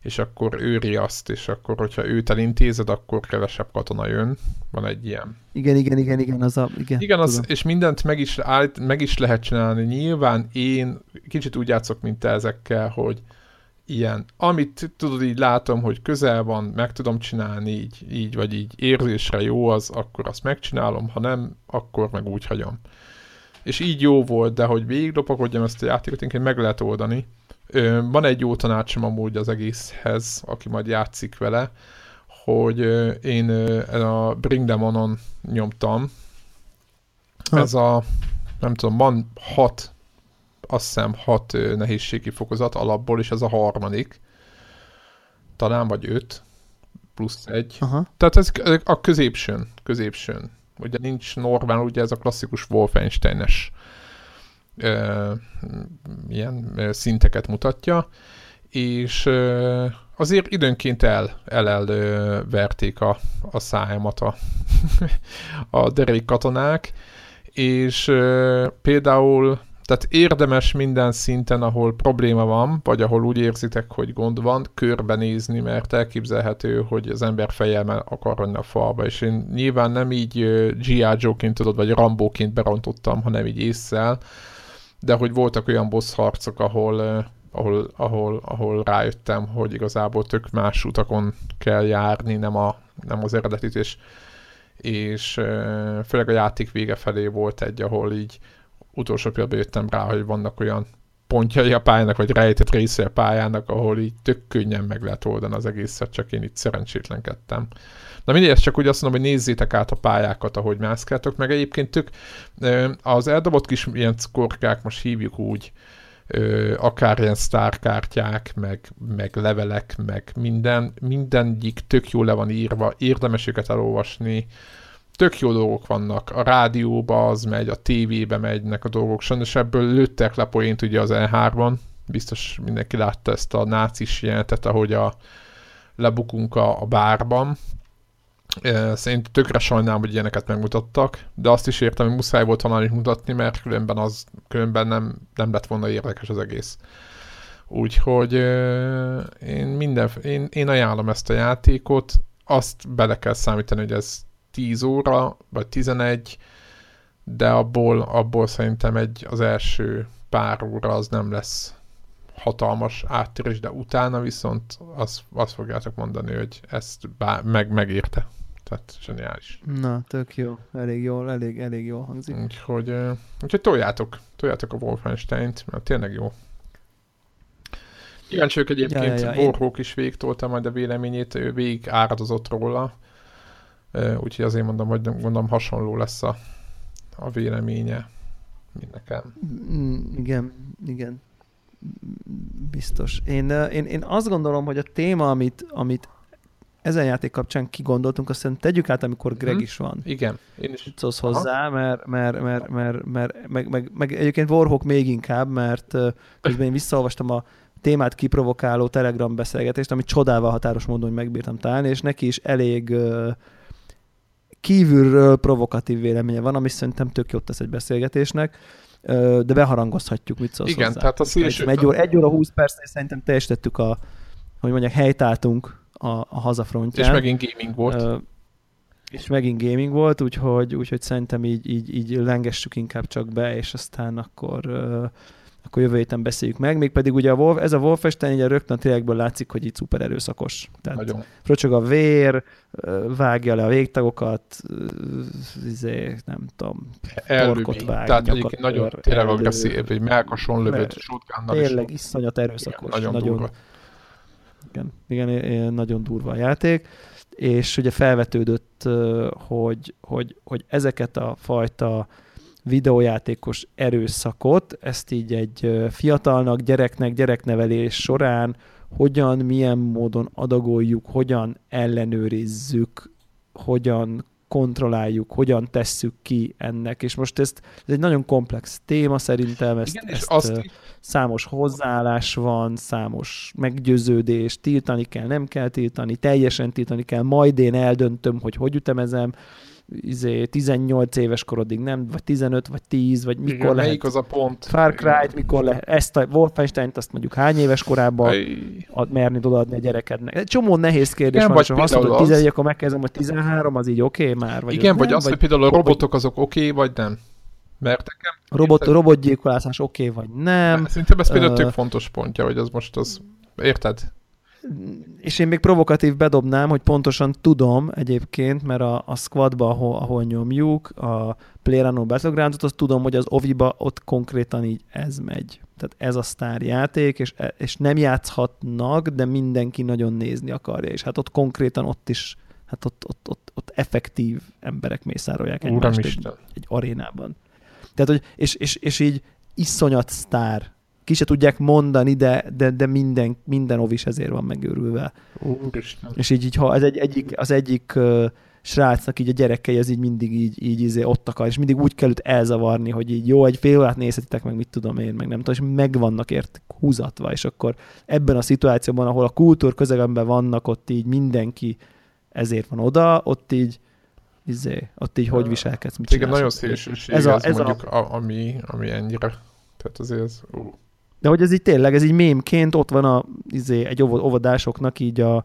és akkor őri azt, és akkor, hogyha őt elintézed, akkor kevesebb katona jön. Van egy ilyen. Igen, igen, igen, igen, az a, igen. Igen, az, és mindent meg is, állít, meg is lehet csinálni. Nyilván én kicsit úgy játszok, mint te ezekkel, hogy ilyen, amit tudod, így látom, hogy közel van, meg tudom csinálni, így, így vagy így érzésre jó az, akkor azt megcsinálom, ha nem, akkor meg úgy hagyom. És így jó volt, de hogy végiglopakodjam ezt a játékot, inkább meg lehet oldani. Ö, van egy jó tanácsom amúgy az egészhez, aki majd játszik vele, hogy ö, én ö, a Bring Them On-on nyomtam. Ha. Ez a, nem tudom, van hat azt hiszem hat nehézségi fokozat alapból, és ez a harmadik. Talán vagy öt, plusz egy. Aha. Tehát ez a középsőn, középsőn. Ugye nincs normál, ugye ez a klasszikus Wolfenstein-es ö, ilyen szinteket mutatja, és ö, azért időnként el, elelverték a, a szájamat a, a derék katonák, és ö, például tehát érdemes minden szinten, ahol probléma van, vagy ahol úgy érzitek, hogy gond van, körbenézni, mert elképzelhető, hogy az ember fejjel akar a falba, és én nyilván nem így G.I. Joe-ként tudod, vagy Rambóként berontottam, hanem így észszel, de hogy voltak olyan boss harcok, ahol, ahol, ahol, ahol rájöttem, hogy igazából tök más utakon kell járni, nem, a, nem az eredetit, és, és főleg a játék vége felé volt egy, ahol így utolsó pillanatban jöttem rá, hogy vannak olyan pontjai a pályának, vagy rejtett része a pályának, ahol így tök könnyen meg lehet oldani az egészet, csak én itt szerencsétlenkedtem. Na mindegy, ezt csak úgy azt mondom, hogy nézzétek át a pályákat, ahogy mászkáltok, meg egyébként tök az eldobott kis ilyen skorkák, most hívjuk úgy, akár ilyen sztárkártyák, meg, meg levelek, meg minden, mindegyik tök jól le van írva, érdemes őket elolvasni, tök jó dolgok vannak. A rádióba az megy, a tévébe megynek a dolgok. Sajnos ebből lőttek le poént ugye az E3-ban. Biztos mindenki látta ezt a nácis jelentet, ahogy a, lebukunk a, a bárban. Szerintem tökre sajnálom, hogy ilyeneket megmutattak, de azt is értem, hogy muszáj volt valamit mutatni, mert különben, az, különben nem, nem lett volna érdekes az egész. Úgyhogy én, minden, én, én ajánlom ezt a játékot, azt bele kell számítani, hogy ez 10 óra, vagy 11, de abból, abból szerintem egy, az első pár óra az nem lesz hatalmas áttérés, de utána viszont azt, azt fogjátok mondani, hogy ezt bá, meg, megérte. Tehát zseniális. Na, tök jó. Elég jól, elég, elég jól hangzik. Úgyhogy, úgyhogy toljátok, toljátok a Wolfenstein-t, mert tényleg jó. Kíváncsiak egyébként, ja, ja, ja, Warhawk én... is végtolta majd a véleményét, ő végig áradozott róla, úgyhogy azért mondom, hogy gondolom hasonló lesz a, a véleménye, mint nekem. Mm, igen, igen. Biztos. Én, én, én azt gondolom, hogy a téma, amit, amit ezen játék kapcsán kigondoltunk, azt szerintem tegyük át, amikor Greg hmm. is van. Igen, én is. Tudsz hozzá, mert, mert, mert, mert, mert meg, meg, meg, egyébként Warhawk még inkább, mert közben én visszaolvastam a témát kiprovokáló Telegram beszélgetést, amit csodával határos módon megbírtam találni, és neki is elég kívülről provokatív véleménye van, ami szerintem tök jót tesz egy beszélgetésnek de beharangozhatjuk, mit szólsz Igen, hozzá. tehát a szélső... Egy, óra, egy óra 20 perc, és szerintem teljesítettük a, hogy mondják, helytáltunk a, a hazafrontján. És megint gaming volt. Uh, és megint gaming volt, úgyhogy, úgyhogy szerintem így, így, így lengessük inkább csak be, és aztán akkor uh, akkor jövő héten beszéljük meg. Mégpedig ugye a Wolf, ez a Wolfenstein ugye rögtön a tényekből látszik, hogy itt szuper erőszakos. Tehát Nagyon. fröcsög a vér, vágja le a végtagokat, izé, nem tudom, torkot vág. Tehát egyébként nagyon tényleg agresszív, egy melkason lövött shotgunnal Tényleg is. iszonyat erőszakos. Igen, nagyon, nagyon durva. Igen, igen, nagyon durva a játék és ugye felvetődött, hogy, hogy, hogy ezeket a fajta videójátékos erőszakot, ezt így egy fiatalnak, gyereknek, gyereknevelés során hogyan, milyen módon adagoljuk, hogyan ellenőrizzük, hogyan kontrolláljuk, hogyan tesszük ki ennek, és most ezt, ez egy nagyon komplex téma szerintem, ezt, Igen, ezt azt... számos hozzáállás van, számos meggyőződés, tiltani kell, nem kell tiltani, teljesen tiltani kell, majd én eldöntöm, hogy hogy ütemezem, izé, 18 éves korodig, nem? Vagy 15, vagy 10, vagy mikor Igen, lehet. az a pont? Far cry mikor lehet. Ezt a Wolfenstein-t azt mondjuk hány éves korában ad, merni odaadni a gyerekednek. Egy csomó nehéz kérdés Igen, van, vagy azt mondod, hogy 11, akkor megkezdem, hogy 13, az így oké okay, már? Vagy Igen, vagy nem, az, vagy, hogy például a robotok azok oké, okay, vagy nem? Mert nekem... Robot, robotgyilkolászás oké, okay, vagy nem. Szerintem ez például uh, tök fontos pontja, hogy az most az... Érted? És én még provokatív bedobnám, hogy pontosan tudom egyébként, mert a, a squadba, ahol, ahol nyomjuk, a PlayerUnknown Battlegrounds-ot, azt tudom, hogy az Oviba ott konkrétan így ez megy. Tehát ez a sztár játék, és, és nem játszhatnak, de mindenki nagyon nézni akarja, és hát ott konkrétan ott is, hát ott, ott, ott, ott effektív emberek mészárolják egymást egy, egy arénában. Tehát, hogy, és, és, és így iszonyat sztár ki se tudják mondani, de, de, de minden, minden ovis ezért van megőrülve. Úristen. És így, így ha az, egy, egyik, az egyik uh, srácnak így a gyerekei az így mindig így, így izé ott akar, és mindig úgy kell őt elzavarni, hogy így jó, egy fél órát nézhetitek meg, mit tudom én, meg nem tudom, és meg vannak ért húzatva, és akkor ebben a szituációban, ahol a kultúr közegemben vannak, ott így mindenki ezért van oda, ott így izé, ott így hogy viselkedsz, mit Igen, nagyon szélsőség ez, a, ez, ez mondjuk, a... ami, ami ennyire, tehát azért ez, ó. De hogy ez így tényleg, ez így mémként ott van a, izé, egy óvodásoknak így a,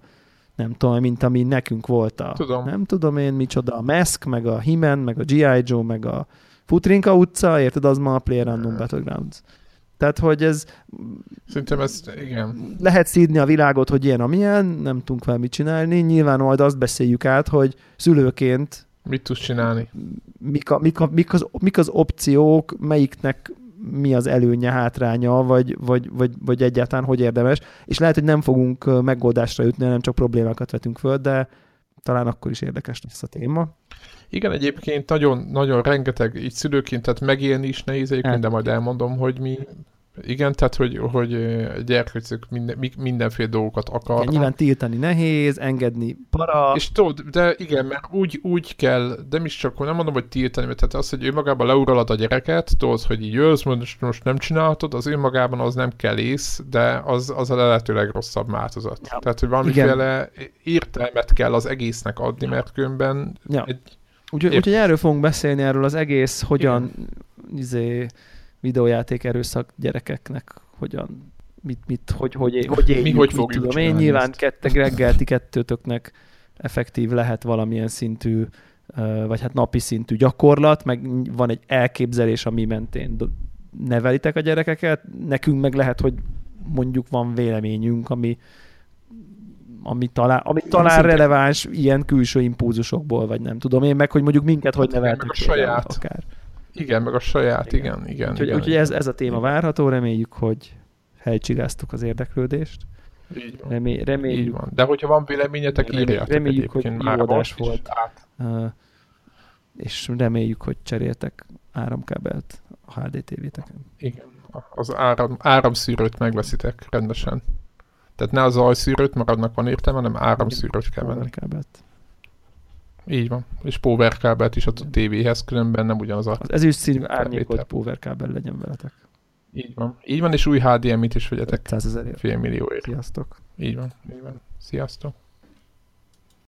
nem tudom, mint ami nekünk volt a, tudom. nem tudom én micsoda, a Mask, meg a Himen, meg a G.I. Joe, meg a Futrinka utca, érted, az ma a Player Unknown Battlegrounds. Tehát, hogy ez... Szerintem ez, igen. Lehet szídni a világot, hogy ilyen, amilyen, nem tudunk vele mit csinálni. Nyilván majd azt beszéljük át, hogy szülőként... Mit tudsz csinálni? Mik, a, mik, a, mik, az, mik az opciók, melyiknek mi az előnye, hátránya, vagy, vagy, vagy, vagy egyáltalán hogy érdemes. És lehet, hogy nem fogunk megoldásra jutni, hanem csak problémákat vetünk föl, de talán akkor is érdekes lesz a téma. Igen, egyébként nagyon, nagyon rengeteg így szülőként, tehát megélni is nehéz egyébként, hát. de majd elmondom, hogy mi Igen, tehát hogy, hogy a gyerkőcök minden, mindenféle dolgokat akar. Igen, nyilván tiltani nehéz, engedni para. És tudod, de igen, mert úgy, úgy kell, de is csak, nem mondom, hogy tiltani, mert tehát az, hogy ő magában leuralad a gyereket, tudod, hogy így jössz, most, most nem csinálhatod, az önmagában az nem kell ész, de az, az a lehetőleg rosszabb változat. Ja. Tehát, hogy valamiféle igen. értelmet kell az egésznek adni, mert különben ja. egy Úgyhogy, úgyhogy erről fogunk beszélni, erről az egész, hogyan izé, videójáték erőszak gyerekeknek, hogyan, mit, mit, hogy, hogy, hogy éljük, Mi hogy mit tudom én. Nyilván kettek reggelti kettőtöknek effektív lehet valamilyen szintű, vagy hát napi szintű gyakorlat, meg van egy elképzelés, ami mentén nevelitek a gyerekeket, nekünk meg lehet, hogy mondjuk van véleményünk, ami, ami talán, ami talán releváns ilyen külső impulzusokból, vagy nem tudom én meg, hogy mondjuk minket hogy neveltek. a saját. Akár. Igen, meg a saját, igen, igen. igen úgyhogy, igen, úgyhogy ez, ez a téma várható, reméljük, hogy helycsigáztuk az érdeklődést. Így van. Remé, reméljük, Így van. De hogyha van véleményetek, írjátok Reméljük, hogy jó adás volt. Uh, és reméljük, hogy cseréltek áramkábelt a HDTV-teken. Igen. Az áram, áramszűrőt megveszitek rendesen. Tehát ne az ajszűrőt, mert annak van értelme, hanem áramszűrőt kell venni. Így van. És power kábelt is a tévéhez, különben nem ugyanaz a... Az ezüst színű árnyékot power kábel legyen veletek. Így van. Így van, és új HDMI-t is vegyetek. 500 ezer Fél millióért. Sziasztok. Így van. Így van. Sziasztok.